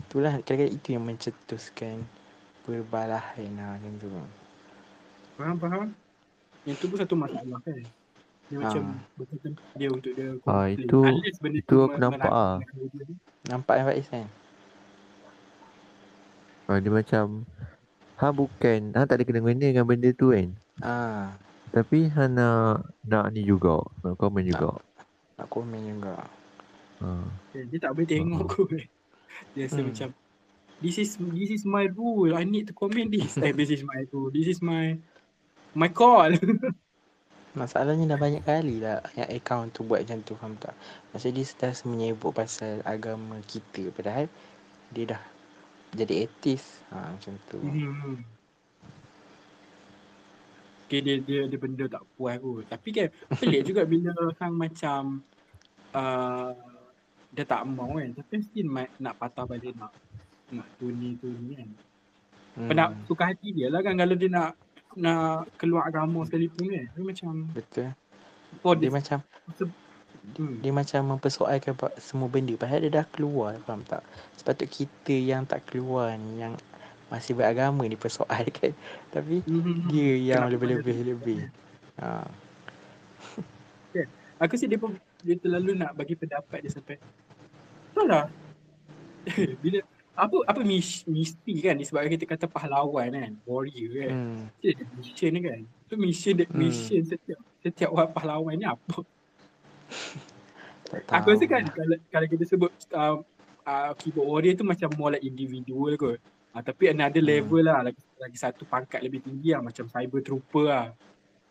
Itulah kadang-kadang itu yang mencetuskan perbalahan lah macam tu. Faham, faham. Yang tu pun satu masalah kan. Dia macam Ah. dia untuk dia Ah, complain. itu- itu tu aku nampak ah. dia. Nampak kan Faiz kan? Ah, dia macam Ha bukan, Ha tak ada kena-mena dengan benda tu kan Ah, Tapi Ha nak, nak ni juga Nak komen juga nak komen juga. ha. Eh, Dia tak boleh tengok kot. Dia rasa Hmm. macam This is this is my rule. I need to comment this. eh, this is my rule. This is my my call. Masalahnya dah banyak kali lah yang account tu buat macam tu faham tak? Macam dia dah menyebut pasal agama kita padahal dia dah jadi etis. Ha, macam tu. Hmm. Okay, dia, dia, dia benda tak puas kot. Tapi kan pelik juga bila hang macam uh, dia tak mau kan. Tapi still ma- nak patah balik nak nak tu ni tu ni kan. Hmm, Penat suka hati dia lah kan kalau dia nak nak keluar agama sekalipun kan. Dia macam Betul. for Dia this. macam Hmm. dia macam mempersoalkan semua benda padahal dia dah keluar faham tak? Sepatut kita yang tak keluar ni yang masih beragama dipersoalkan. Tapi Hmm. dia yang lebih-lebih lebih. Ha. Aku rasa dia pun dia terlalu nak bagi pendapat dia sampai Betul lah Bila apa apa mis, mesti kan disebabkan kita kata pahlawan kan warrior kan Hmm. dia ada mission ni kan tu mission Hmm. mission setiap setiap orang pahlawan ni apa aku rasa kan lah. kalau kalau kita sebut uh, uh, keyboard warrior tu macam more like individual kot. Uh, tapi another Hmm. level lah. Lagi, lagi satu pangkat lebih tinggi lah macam cyber trooper lah.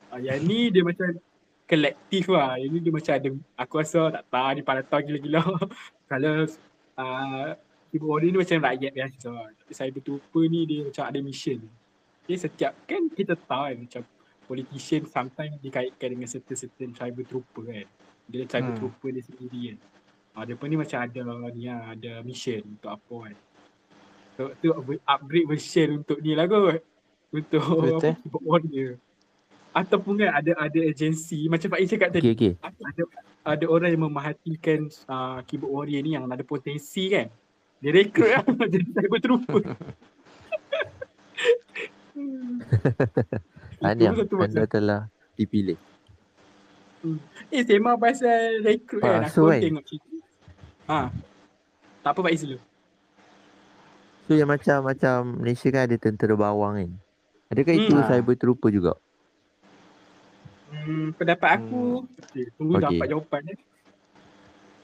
Uh, yang ni dia macam kolektif lah. Yang ni dia macam ada aku rasa tak tahu ni pada tahu gila-gila. Kalau uh, keyboard warrior ni macam rakyat biasa tapi cyber trooper ni dia macam ada mission. Dia setiap kan kita tahu kan macam politician sometimes dikaitkan dengan certain-certain cyber trooper kan dia cyber Hmm. trooper dia sendiri kan Ah, dia pun ni macam ada ni lah, ada mission untuk apa kan. So, tu upgrade version untuk ni lah kot. Untuk Betul. apa, keyboard warrior. Ataupun kan ada ada agensi macam Pak cakap tadi Okay okay ada ada orang yang memerhatikan uh, keyboard warrior ni yang ada potensi kan. Dia rekrut lah jadi cyber trooper. Tahniah Anda macam telah dipilih Eh sembang pasal rekrut kan so Aku kan? tengok cerita Ha Tak apa Is dulu So yang macam Macam Malaysia kan ada tentera bawang kan Adakah itu Hmm. cyber trooper juga? hmm, Pendapat aku okay, Tunggu Okay. dapat jawapan eh.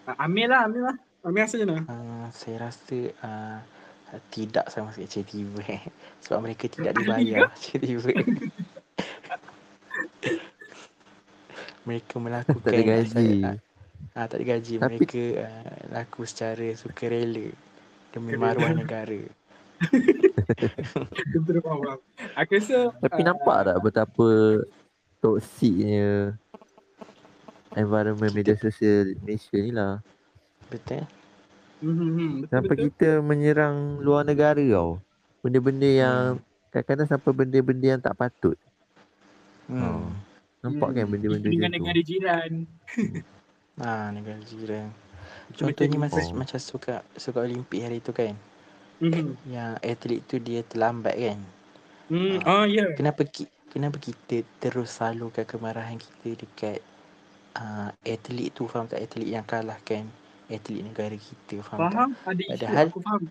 Ah, Ambil lah Ambil lah Ambil rasa macam mana Uh, saya rasa uh, tidak sama sekali CCTV sebab mereka tidak dibayar CCTV. mereka melakukan Tak ada gaji Ah, ah, tak ada gaji. Tapi- Mereka uh, laku secara sukarela demi maruah negara. Aku rasa Tapi ah, nampak tak betapa toksiknya environment media sosial Malaysia ni lah. Betul? hmm, hmm, hmm, Sampai kita menyerang luar negara tau. Benda-benda yang kadang-kadang sampai benda-benda yang tak patut. Hmm. Nampak kan benda-benda Dengan macam tu? negara jiran Ah, negara jiran. Contohnya macam- macam, Oh. macam suka suka Olimpik hari tu kan. hmm. Yang atlet tu dia terlambat kan. Hmm. Oh ya yeah. Kenapa ki, kenapa kita terus salurkan kemarahan kita dekat uh, atlet tu faham tak atlet yang kalahkan atlet negara kita faham, tak? Faham ada isu Padahal- aku faham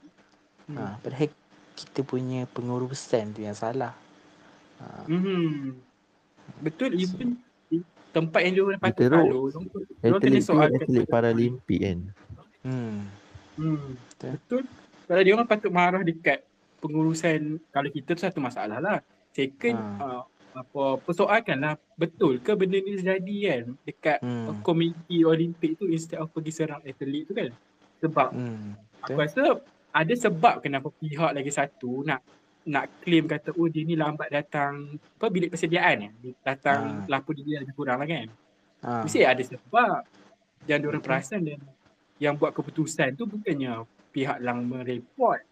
hmm. Ha, padahal kita punya pengurusan tu yang salah. Ha, Hmm. Betul even i- tempat yang dia patut teruk. lalu. Dia orang kena soalkan atlet Paralimpik kan. hmm. Hmm. Betul. Kalau dia orang patut marah dekat pengurusan kalau kita tu satu masalah lah. Second Ha. uh, apa persoalkanlah betul ke benda ni terjadi kan dekat hmm. komiti Olimpik tu instead of pergi serang atlet tu kan. Sebab Hmm. Aku rasa ada sebab kenapa pihak lagi satu nak nak claim kata oh dia ni lambat datang apa bilik persediaan ya datang Ah. lapor dia lebih kurang lah kan Ha. mesti ada sebab dan diorang perasan dan yang buat keputusan tu bukannya pihak yang mereport.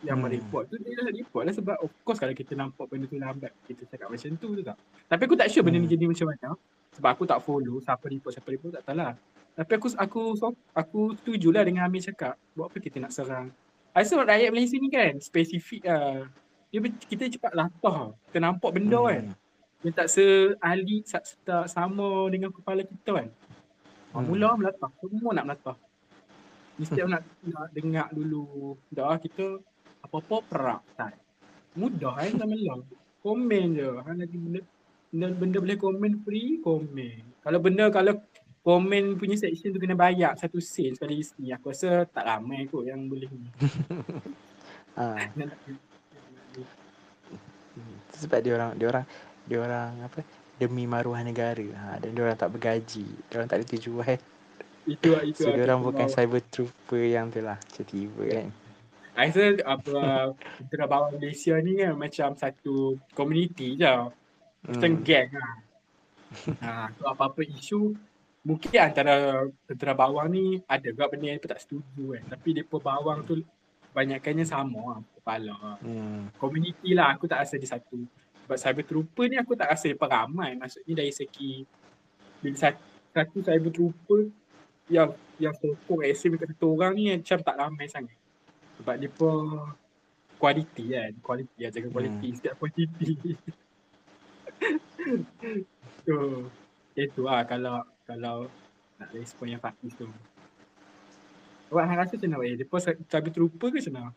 Yang Hmm. mereport tu dia dah report lah sebab of course kalau kita nampak benda tu lambat kita cakap macam tu tu tak. Tapi aku tak sure benda ni Hmm. jadi macam mana sebab aku tak follow siapa report siapa report tak tahu lah. Tapi aku aku so, aku setujulah dengan Amir cakap buat apa kita nak serang. I rasa rakyat Malaysia ni kan spesifik lah. Dia kita cepat latah. Kita nampak benda Hmm. kan. Dia tak seahli tak, tak sama dengan kepala kita kan. Hmm. Hmm. Mula melatah. Semua nak melatah. Mesti nak, nak dengar dulu. Dah kita apa-apa perak. Tak. Mudah kan sama long. Komen je. Ha, lagi benda, benda, benda boleh komen free, komen. Kalau benda kalau komen punya section tu kena bayar satu sen sekali isi. Aku rasa tak ramai kot yang boleh ni. Nak- sebab dia orang dia orang dia orang apa demi maruah negara. Ha, dan dia orang tak bergaji. Dia orang tak ada tujuan. Itu lah, itu So lah. dia orang kita bukan bawa. cyber trooper yang tu lah. Tiba-tiba kan. I rasa apa tentera bawang Malaysia ni kan macam satu community je. Macam Hmm. geng lah. ha, so apa-apa isu mungkin antara tentera bawang ni ada juga benda yang tak setuju kan. Tapi dia bawang tu banyakkannya sama lah kepala. Hmm. Community lah aku tak rasa dia satu. Sebab cyber trooper ni aku tak rasa dia ramai. Maksudnya dari segi bila satu, satu cyber trooper yang yang sokong SM dekat satu orang ni macam tak ramai sangat. Sebab dia pun kualiti kan. Kualiti lah jaga kualiti hmm. setiap kuantiti. so itu lah kalau kalau nak respon yang Fakis tu. Awak hang rasa macam mana? Eh, dia pun cyber trooper ke macam mana?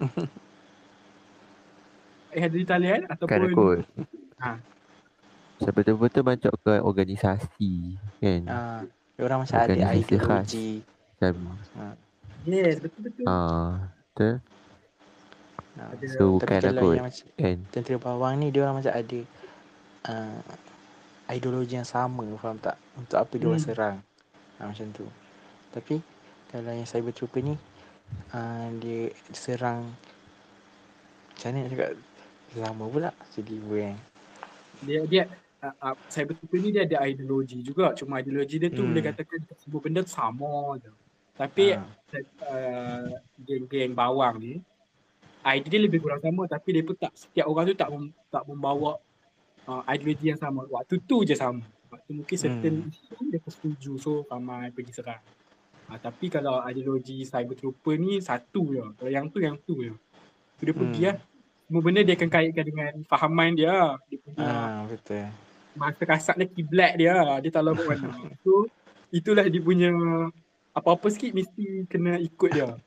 Eh, ada di talian ataupun Kan kot. Ha. Saya betul-betul masuk ke organisasi kan. Ah, dia orang macam ada ideologi. Macam Yes, betul-betul. ah, betul. Ah, Ada- So tapi bukan kalau aku yang macam kan. tentera bawang ni dia orang macam ada uh, ideologi yang sama faham tak untuk apa dia orang Hmm. serang ha, macam tu tapi kalau yang cyber trooper ni uh, dia serang macam mana nak cakap lama pula jadi kan Dia dia uh, uh, cyber trooper ni dia ada ideologi juga. Cuma ideologi dia tu Hmm. boleh katakan semua benda sama je. Tapi ha, uh, geng-geng bawang ni idea dia lebih kurang sama tapi dia pun tak setiap orang tu tak mem, tak membawa uh, ideologi yang sama. Waktu tu je sama. Waktu mungkin certain Hmm. isu dia pun setuju so ramai pergi serang. Uh, tapi kalau ideologi cyber trooper ni satu je. Kalau yang tu yang tu je. So, dia pergi Hmm. lah. Semua benda dia akan kaitkan dengan fahaman dia. Dia punya ah, betul masa kasar dia kiblat dia. Dia tak lalu kat mana. So itulah dia punya apa-apa sikit mesti kena ikut dia.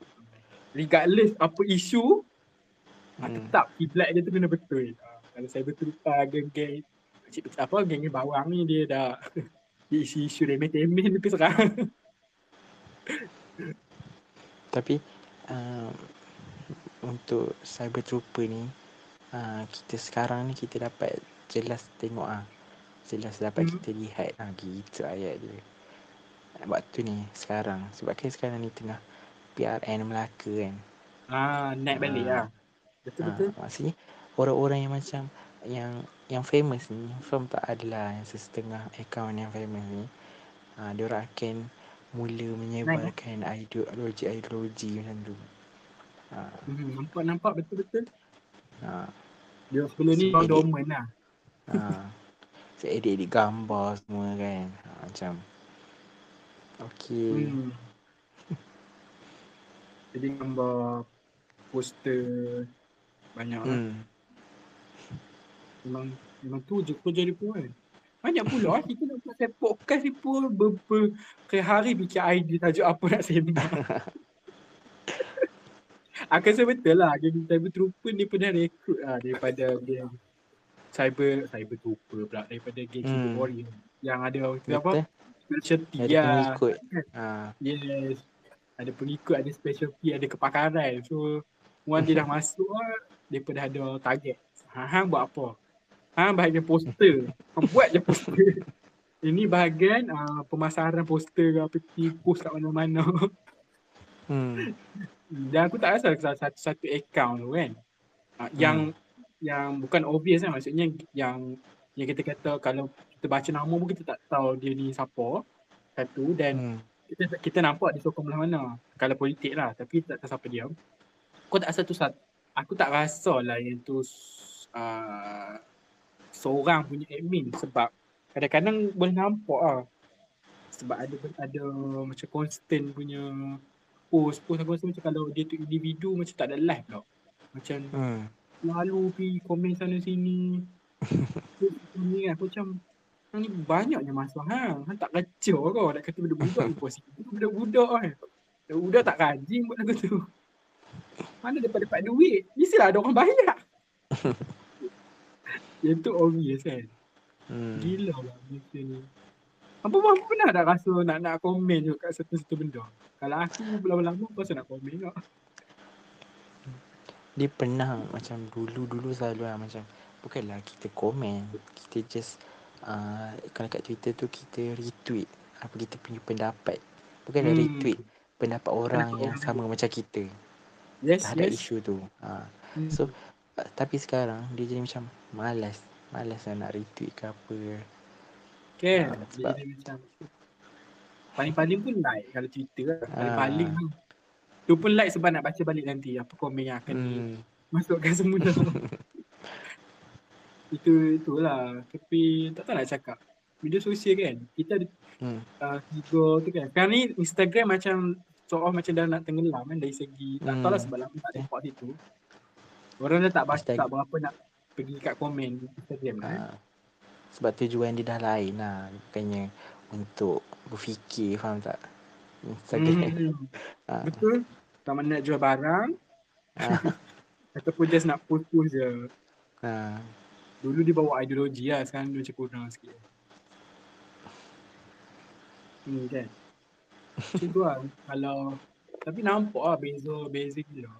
Regardless apa isu, hmm. Hmm. tetap kiblat dia tu kena betul. Kalau saya betul uh, geng-geng apa geng-geng bawang ni dia dah dia isu-isu remeh-temeh dia pergi serang. Tapi uh, untuk cyber trooper ni uh, kita sekarang ni kita dapat jelas tengok ah. Jelas dapat Hmm. kita lihat ah gitu ayat dia. Waktu ni sekarang sebab kan sekarang ni tengah PRN Melaka kan. ah, naik balik Ah. lah. Betul-betul. Ah, maksudnya orang-orang yang macam yang yang famous ni faham tak adalah yang setengah account yang famous ni. Ah, dia orang akan mula menyebarkan ideologi-ideologi macam tu. Ah, Hmm, nampak nampak betul-betul. ah. Dia sebelum ni orang edit. dorman lah. Ha. Saya edit-edit gambar semua kan. Ha, macam. Okay. Hmm. Jadi gambar poster banyak lah. Memang memang tu je kerja dia pun kan. Banyak pula lah kita nak buat podcast ni pun ber, ber, hari fikir idea tajuk apa nak sembang. Aku rasa betul lah geng cyber trooper ni pernah rekrut lah daripada geng cyber cyber trooper pula daripada geng Hmm. cyber warrior yang ada orang apa Betul. specialty Ada lah. pengikut. Ha. Yes. Ada pengikut, ada specialty, ada kepakaran. So, orang dia dah masuk lah, dia dah ada target. Ha, buat apa? Ha, bahagian poster. Hang buat je poster. Ini bahagian uh, pemasaran poster ke apa, post kat mana-mana. Hmm. Dan aku tak rasa satu-satu account tu kan. Uh, yang yang bukan obvious kan maksudnya yang yang kita kata kalau kita baca nama pun kita tak tahu dia ni siapa. Satu dan Hmm. kita, kita nampak dia sokong belah mana. Kalau politik lah. Tapi tak tahu siapa diam. Kau tak rasa tu sat, aku tak rasa lah yang tu uh, seorang punya admin sebab kadang-kadang boleh nampak lah. Sebab ada ada macam constant punya post. Post aku rasa macam kalau dia tu individu macam tak ada live tau. Macam Hmm. lalu pergi komen sana sini. ni aku macam Hang ni banyaknya masa hang. Hang tak kacau kau nak kata budak-budak impossible. Budak-budak kan. Budak tak rajin buat lagu tu. Mana dapat dapat duit? Mestilah ada orang bayar. Yang tu obvious kan. Hmm. Gila lah Malaysia ni. Apa apa pernah tak rasa nak nak komen je kat satu-satu benda? Kalau aku lama-lama aku rasa nak komen tak? Dia pernah macam dulu-dulu selalu lah macam bukanlah kita komen, kita just uh, kalau kat Twitter tu kita retweet apa kita punya pendapat. Bukanlah Hmm. retweet pendapat orang Pendapat yang orang. sama macam kita Yes, terhadap yes. isu tu. Ha. Hmm. So uh, tapi sekarang dia jadi macam malas. Malas lah nak retweet ke apa. Kan? Ah, Dia sebab- jadi macam paling-paling pun like kalau Twitter lah. Paling-paling Ah. tu. Tu pun like sebab nak baca balik nanti apa komen yang akan Hmm. dimasukkan semula. Itu itulah. Tapi tak tahu nak cakap. Media sosial kan. Kita ada Hmm. uh, tiga tu kan. Sekarang ni Instagram macam sort of macam dah nak tenggelam kan dari segi tak Hmm. tahu lah sebab lama tak report situ. Orang dah tak baca Instagram. tak berapa nak pergi kat komen Instagram kan. Ha. Sebab tujuan dia dah lain lah. Bukannya untuk berfikir, faham tak? Instagram. Hmm. Ha. Betul. Sama nak jual barang Ha. ataupun just nak post-post je. Ha. Dulu dia bawa ideologi lah, sekarang dia macam kurang sikit. Hmm kan. Macam tu lah. Kalau, tapi nampak lah beza, beza gila.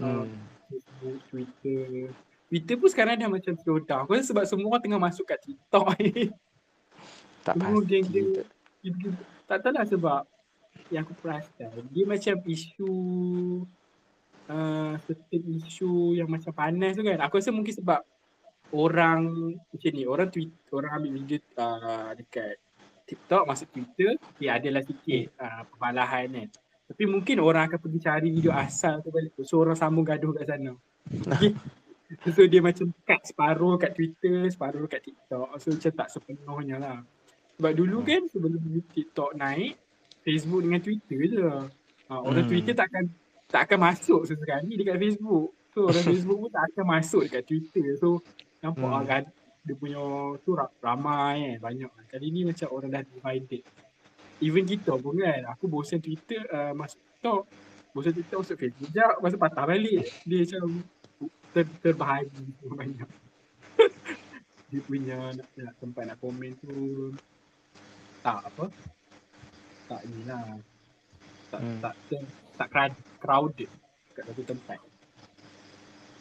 Uh, Hmm. Facebook, Twitter. Twitter pun sekarang dah macam slow down. Aku rasa sebab semua orang tengah masuk kat TikTok ni. Tak Semua pasti. geng-geng tak- Dia- tak tahu lah sebab yang aku perasan dia macam isu uh, certain isu yang macam panas tu kan aku rasa mungkin sebab orang macam ni orang tweet orang ambil video uh, dekat TikTok masuk Twitter dia adalah sikit uh, perbalahan kan tapi mungkin orang akan pergi cari video asal tu balik so orang sambung gaduh kat sana okay. So dia macam cut separuh kat Twitter separuh kat TikTok so macam tak sepenuhnya lah sebab dulu kan sebelum TikTok naik, Facebook dengan Twitter je. Ha, orang Hmm. Twitter tak akan tak akan masuk sesekali dekat Facebook. So orang Facebook pun tak akan masuk dekat Twitter. So nampak Hmm. hmm. kan dia punya tu ra- ramai kan banyak. Kali ni macam orang dah divided. Even kita pun kan, aku bosan Twitter uh, masuk TikTok. Bosan TikTok masuk Facebook. Sekejap, masa patah balik. Dia macam ter, terbahagi banyak. dia punya nak, nak tempat nak komen tu tak apa tak ni lah tak Hmm. tak tak, tak crowd- crowded kat satu tempat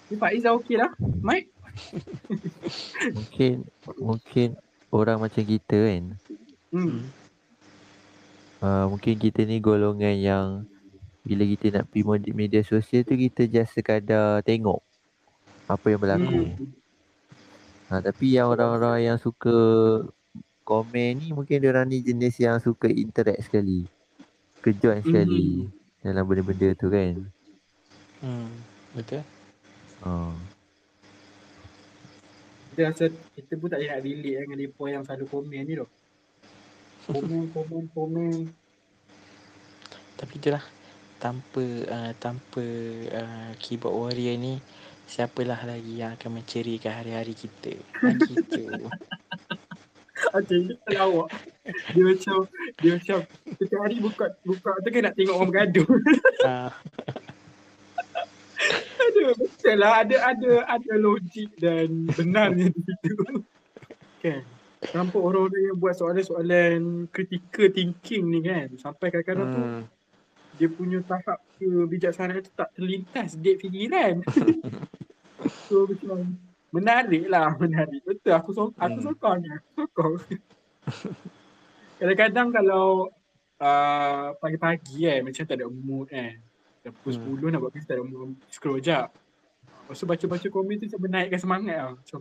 ni Pak Izzah okey lah Mike Mungkin mungkin orang macam kita kan. hmm. Uh, mungkin kita ni golongan yang bila kita nak pergi media sosial tu kita just sekadar tengok apa yang berlaku. Hmm. Ha, tapi yang orang-orang yang suka komen ni mungkin dia orang ni jenis yang suka interact sekali. Suka join sekali dalam benda-benda tu kan. Hmm. Betul? Ha. kita rasa kita pun tak boleh nak relate dengan mereka yang selalu komen ni tau komen komen komen Tapi itulah tanpa uh, tanpa uh, keyboard warrior ni siapalah lagi yang akan mencerikan hari-hari kita. Ha, gitu. Okay, dia pelawak. Dia macam, dia macam, setiap hari buka, buka tu kan nak tengok orang bergaduh. Ah, ada, betul lah. Ada, ada, ada logik dan benarnya di situ. Kan? Nampak orang-orang yang buat soalan-soalan critical thinking ni kan. Sampai kadang-kadang tu, hmm. Dia punya tahap kebijaksanaan tu tak terlintas dek fikiran. so macam, menarik lah, menarik. Betul, aku, so, aku Hmm. sokong ni. Aku sokong. Kadang-kadang kalau uh, pagi-pagi kan, macam tak ada mood kan. Dah pukul Hmm. 10 nak buat kerja tak ada mood, scroll jap. Lepas tu baca-baca komen tu macam menaikkan semangat lah. Macam,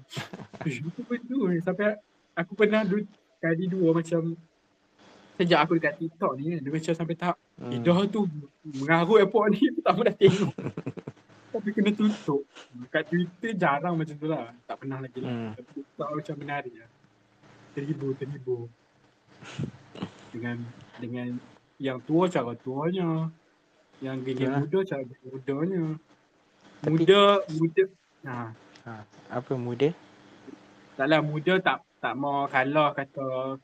eh, apa benda ni? Sampai aku pernah du- kali dua macam sejak aku dekat TikTok ni dia macam sampai tahap Hmm. eh dah tu mengarut airport ni aku tak pernah tengok. Tapi kena tutup. Kat Twitter jarang macam tu lah. Tak pernah lagi lah. Hmm. Tapi TikTok macam menarik lah. Terhibur, terhibur. Dengan dengan yang tua cara tuanya. Yang geng Betul lah. muda cara geng mudanya. Tapi- Muda, muda. Ha, Ha, apa muda? taklah muda tak tak mau kalah kata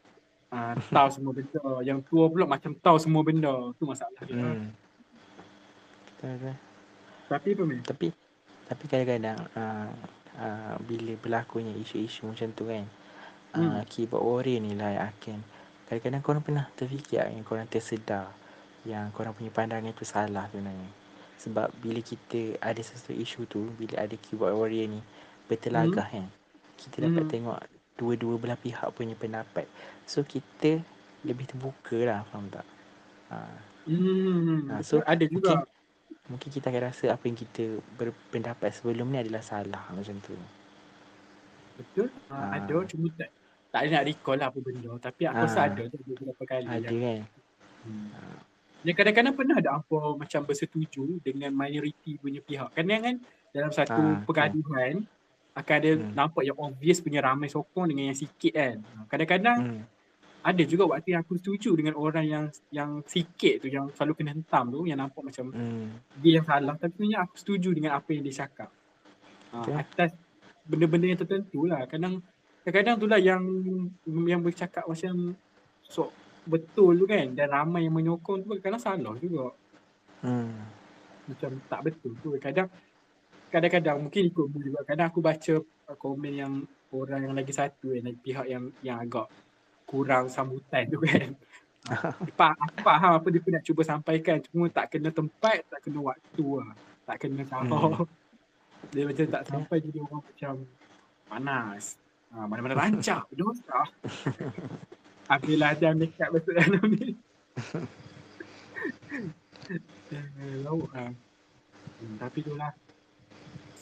uh, tahu semua benda. Yang tua pula macam tahu semua benda. Tu masalah dia. Hmm. Betul, betul. Tapi apa Min? Tapi tapi kadang-kadang uh, uh, bila berlakunya isu-isu macam tu kan uh, keyboard warrior ni lah yang akan kadang-kadang korang pernah terfikir yang korang tersedar yang korang punya pandangan tu salah sebenarnya sebab bila kita ada sesuatu isu tu bila ada keyboard warrior ni bertelagah kan kita dapat Hmm. tengok dua-dua belah pihak punya pendapat so kita lebih terbuka lah faham tak uh, Hmm, Ha, so, ada juga. mungkin- mungkin kita akan rasa apa yang kita berpendapat sebelum ni adalah salah macam tu Betul. Uh, Ah. Ada cuma tak tak ada nak recall lah apa benda. Tapi aku rasa Ah. ada tu beberapa kali. ada Yang, kan hmm. yang kadang-kadang pernah ada apa macam bersetuju dengan minoriti punya pihak. Kadang kan dalam satu Ah, pergaduhan akan ada Hmm. nampak yang obvious punya ramai sokong dengan yang sikit kan. Kadang-kadang hmm. ada juga waktu yang aku setuju dengan orang yang yang sikit tu yang selalu kena hentam tu yang nampak macam Hmm. dia yang salah tapi sebenarnya aku setuju dengan apa yang dia cakap. Betul. Uh, atas benda-benda yang tertentu lah. Kadang kadang-kadang tu lah yang yang bercakap macam sok betul tu kan dan ramai yang menyokong tu kadang salah juga. Hmm. Macam tak betul tu. Kadang kadang-kadang mungkin ikut mu juga. Kadang aku baca komen yang orang yang lagi satu yang lagi pihak yang yang agak kurang sambutan tu kan. Fah- aku faham apa dia pun nak cuba sampaikan cuma tak kena tempat, tak kena waktu lah. Tak kena cara. Hmm. Dia macam tak sampai jadi orang macam panas. Ha, mana-mana rancak, dosa. Ambillah jam dekat besok dalam ni. Lauk lah. Hmm, tapi tu lah.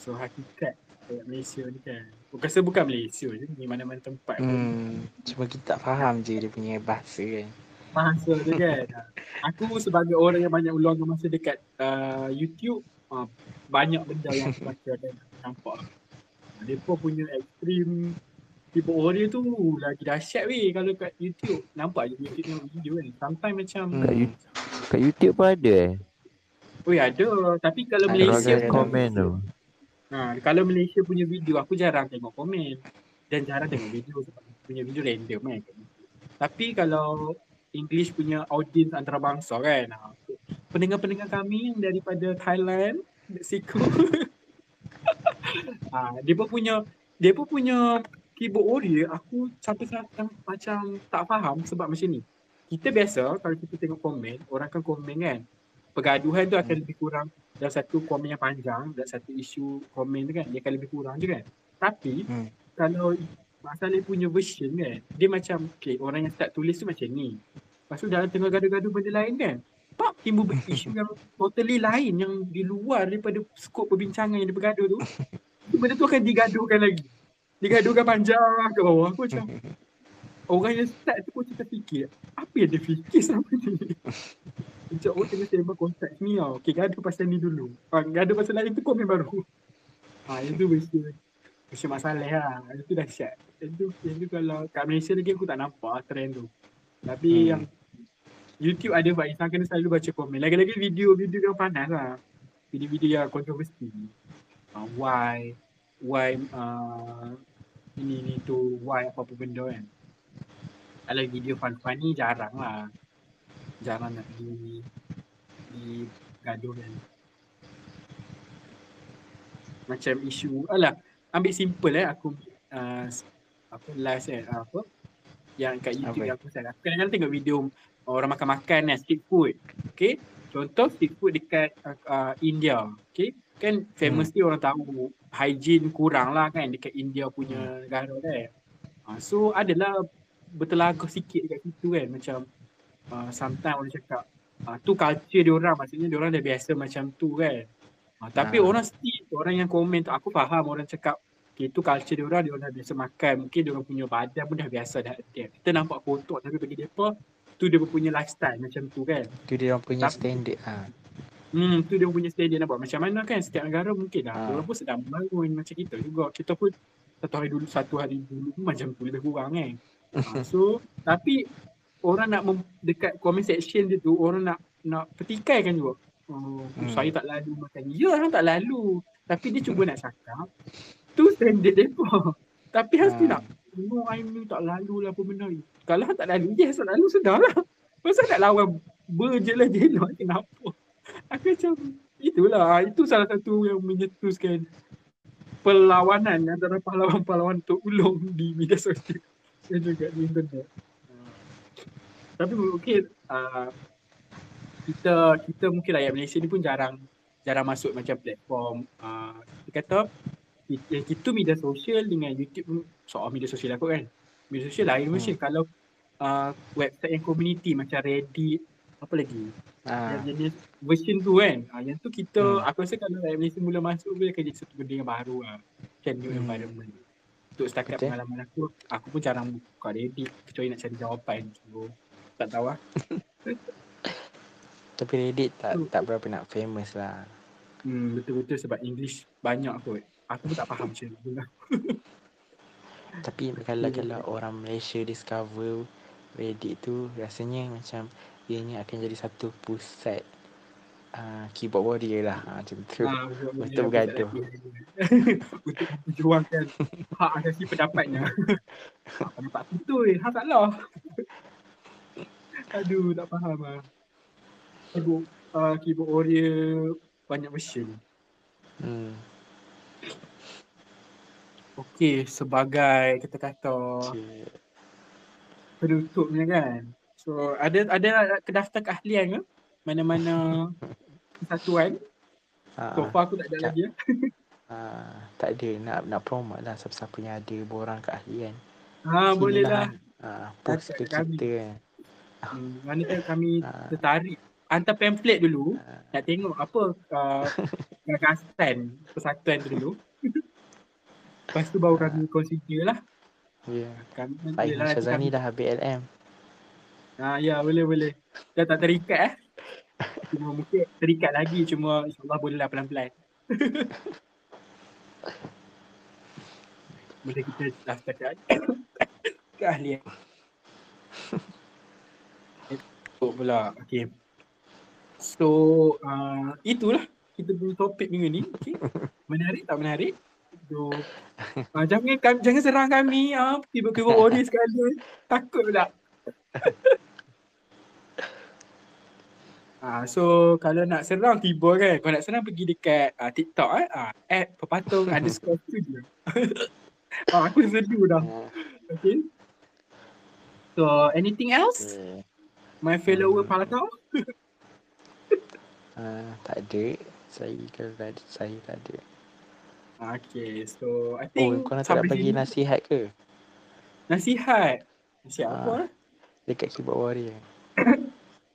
So hakikat dekat Malaysia ni kan. Aku rasa bukan Malaysia je ni mana-mana tempat pun. Hmm. Cuma kita tak faham je dia punya bahasa kan. Bahasa tu kan. Aku sebagai orang yang banyak luangkan masa dekat uh, YouTube, uh, banyak benda yang aku baca dan nampak. Dia pun punya ekstrim keyboard warrior tu lagi dahsyat weh kalau kat YouTube. Nampak je YouTube tengok video kan. Sometimes macam, Hmm. Kat YouTube, kat YouTube pun ada eh. oh ada. Tapi kalau Malaysia yang komen tu. Ha, kalau Malaysia punya video aku jarang tengok komen dan jarang tengok video sebab punya video random kan. Tapi kalau English punya audience antarabangsa kan. Ha, pendengar-pendengar kami yang daripada Thailand, Mexico. ha, dia pun punya dia pun punya keyboard warrior aku sampai sekarang macam tak faham sebab macam ni. Kita biasa kalau kita tengok komen, orang kan komen kan. Pergaduhan tu akan lebih kurang dalam satu komen yang panjang, dalam satu isu komen tu kan, dia akan lebih kurang je kan. Tapi Hmm. kalau masalah punya version kan, dia macam okay, orang yang start tulis tu macam ni. Lepas tu dalam tengah gaduh-gaduh benda lain kan, pak timbul isu yang totally lain yang di luar daripada skop perbincangan yang dia bergaduh tu. Benda tu akan digaduhkan lagi. Digaduhkan panjang ke bawah. Aku macam orang yang start tu pun kita fikir apa yang dia fikir sama ni. Macam oh tengah sembang konteks ni tau. Okay gaduh pasal ni dulu. Ha, gaduh pasal lain tu komen baru. Ha, yang tu mesti mesti masalah lah. Yang tu dahsyat. Yang tu, yang tu kalau kat Malaysia lagi aku tak nampak trend tu. Tapi Hmm. yang YouTube ada Pak Insan kena selalu baca komen. Lagi-lagi video-video yang panas lah. Video-video yang kontroversi. Uh, why, why uh, ini ni tu, why apa-apa benda kan. Kalau video fun-fun ni jarang lah. Jarang nak di di gaduh kan. Macam isu, alah ambil simple eh aku uh, apa last eh uh, apa yang kat YouTube Apa? yang aku share. Aku kadang-kadang tengok video orang makan-makan eh, street food. Okay. Contoh street food dekat uh, uh, India. Okay. Kan famously orang tahu hygiene kurang lah kan dekat India punya negara kan. Uh, so adalah bertelagah sikit dekat situ kan macam uh, sometimes orang cakap uh, tu culture dia orang maksudnya dia orang dah biasa macam tu kan. Uh, tapi Ah. orang still orang yang komen tu aku faham orang cakap okay, tu culture dia orang dia orang dah biasa makan mungkin dia orang punya badan pun dah biasa dah dia. Kita nampak kotor tapi bagi depa tu dia punya lifestyle macam tu kan. Tu dia orang punya Tapi- standard ha. Hmm, tu dia punya standard nak buat. Macam mana kan setiap negara mungkin lah. Ah. Orang pun sedang membangun macam kita juga. Kita pun satu hari dulu, satu hari dulu pun macam tu lebih kurang kan. Ah, so, tapi orang nak mem- dekat comment section dia tu, orang nak nak petikai kan juga. Oh, Hmm. saya tak lalu makan. Ya, orang tak lalu. Tapi dia cuba nak cakap, tu standard mereka. Tapi Hasti Ah. nak, no, I ni tak lalu lah apa benda ni. Kalau hang tak lalu, yes tak lalu sudah lah. Masa nak lawan ber je lah dia kenapa. Aku macam itulah itu salah satu yang menyetuskan perlawanan antara pahlawan-pahlawan untuk ulung di media sosial dan juga di internet. Uh, tapi mungkin uh, kita kita mungkin rakyat Malaysia ni pun jarang jarang masuk macam platform uh, kita kata kita, kita media sosial dengan YouTube pun soal media sosial aku kan. Media sosial lain Hmm. macam kalau uh, website yang community macam Reddit apa lagi Ha. yang jenis version tu kan ha, yang tu kita Hmm. aku rasa kalau rakyat Malaysia mula masuk dia akan jadi satu benda yang baru lah macam new Hmm. environment untuk setakat Betul. pengalaman aku aku pun jarang buka Reddit kecuali nak cari jawapan so tak tahu lah Tapi Reddit tak Tu. tak berapa nak famous lah. hmm, betul-betul sebab English banyak kot aku pun tak faham macam tu lah Tapi kalau kalau orang Malaysia discover Reddit tu rasanya macam ianya akan jadi satu pusat uh, keyboard warrior lah. Ha, macam tu. ha, Untuk bergaduh. untuk memperjuangkan hak asasi pendapatnya hak pendapat tu eh, hak salah aduh tak faham lah keyboard, uh, keyboard warrior banyak version Hmm. Okey, sebagai kita kata Cik. penutupnya kan. So ada ada kedaftar keahlian ke? Mana-mana kesatuan. Ha, So far aku tak ada lagi. ya. ha, tak ada nak nak promote lah siapa-siapa yang ada borang keahlian. Ha boleh lah. Ha, post ke Kami. kita kan. Hmm, mana tahu kami Ah. tertarik hantar pamphlet dulu Ha, nak tengok apa uh, gagasan persatuan tu dulu. Lepas tu baru kami consider lah. ya. Kami Fahim lah, Syazani kami- dah BLM. Ha, ya boleh boleh. Dah tak terikat eh. Cuma mungkin terikat lagi cuma insyaAllah boleh lah pelan-pelan. boleh kita daftar ke keahlian. Itu pula. Okay. So uh, itulah kita punya topik minggu ni. Okay. Menarik tak menarik? So, uh, jangan jangan serang kami ah tiba-tiba audience sekali takut pula. Ah, so kalau nak serang tiba kan, kalau nak serang pergi dekat ah, TikTok eh, ah, at pepatung underscore studio. ah, aku sedu dah. Ha, Okay. So anything else? okay. My follower Hmm. Palatau? Ha, tak ada. Saya kalau tak ada, saya tak ada. Ah, Okay, so I Oh, think kau nak tak nak sampai bagi nasihat ke? nasihat. Nasihat Ah. apa? eh? Dekat keyboard warrior.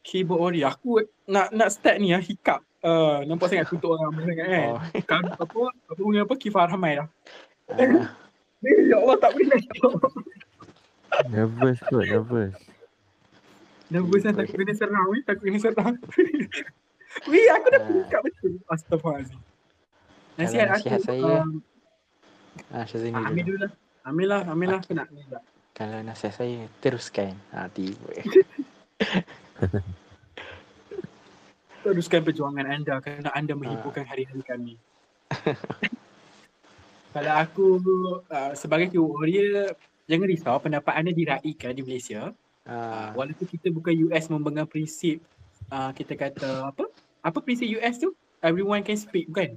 Keyboard warrior. Aku nak nak start ni ah hiccup. Uh, nampak sangat kutuk orang sangat kan. Oh. Kan apa apa punya apa Kifar Hamai dah. Ah, Eh, ya Allah tak boleh nak. Nervous kot, nervous. Nervous kan takut kena serang weh, takut kena serang. Weh, aku dah Ah. buka betul. Astagfirullahaladzim. Kalau Nasihat aku, saya, um, ah, Syazani ah, ambil dulu. lah. Ambil lah, ambil lah. Aku nak ambil lah. Kalau nasihat saya, teruskan. Ha, tiba. Teruskan perjuangan anda kerana anda menghiburkan hari-hari kami. Kalau aku uh, sebagai keyboard warrior, jangan risau pendapat anda diraikan di Malaysia. Uh, Ah, walaupun kita bukan US memegang prinsip uh, kita kata apa? Apa prinsip US tu? Everyone can speak bukan?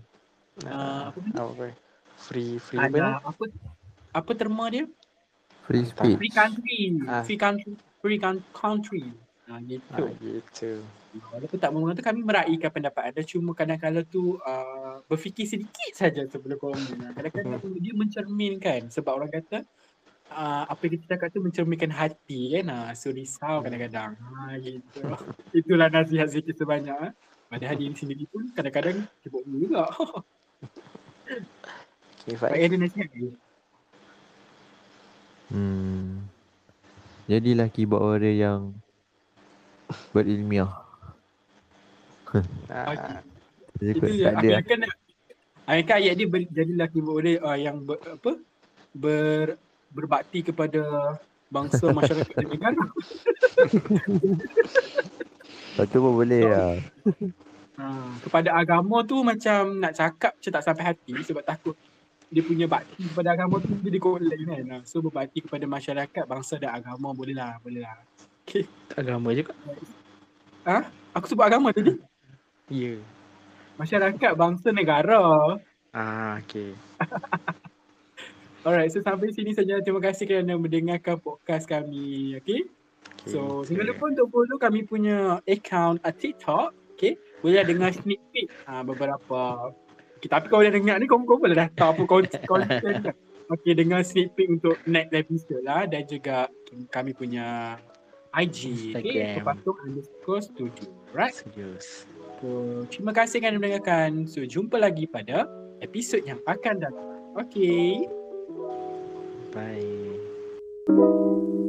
ah, apa benda? apa? Free, free? Ada apa apa terma dia? Free speech. Free country. Ah. Free country. Free coun- country. Ha, Ah, gitu. gitu. Walaupun tak memegang tu kami meraihkan pendapat anda cuma kadang-kadang tu uh, berfikir sedikit saja sebelum komen. Kadang-kadang dia mencerminkan sebab orang kata uh, apa yang kita tu mencerminkan hati kan. Uh, so risau kadang-kadang. Ha, gitu. Itulah nasihat sikit sebanyak. Eh. Pada hari ini sendiri pun kadang-kadang sibuk juga. Okay, Baik Faiz. ada nasihat ke? Hmm. Jadilah keyboard warrior yang berilmiah. Ah, Dia Itu ada. akan nak Akan ayat dia ber, jadi lelaki boleh uh, yang ber, apa ber, berbakti kepada bangsa masyarakat dan negara. Lepas tu pun boleh So- lah. Ha, kepada agama tu macam nak cakap macam tak sampai hati sebab takut dia punya bakti kepada agama tu jadi kolek kan. Ha, So berbakti kepada masyarakat, bangsa dan agama boleh lah, boleh lah. Agama je kok. Aku sebut agama tadi. Ya. Masyarakat, bangsa, negara. Ah, okey. Alright, so sampai sini saja. Terima kasih kerana mendengarkan podcast kami. Okay? Okay. So, jangan lupa untuk follow kami punya account uh, TikTok. Okay? Boleh dengar sneak peek uh, beberapa. Okay, tapi kalau dah dengar ni, kau boleh dah tahu apa konten konten. Okay, dengar sneak peek untuk next episode lah. Dan juga kami punya IG Instagram. Right? Serius. So, terima kasih kerana mendengarkan. So, jumpa lagi pada episod yang akan datang. Okay. Bye. Thank you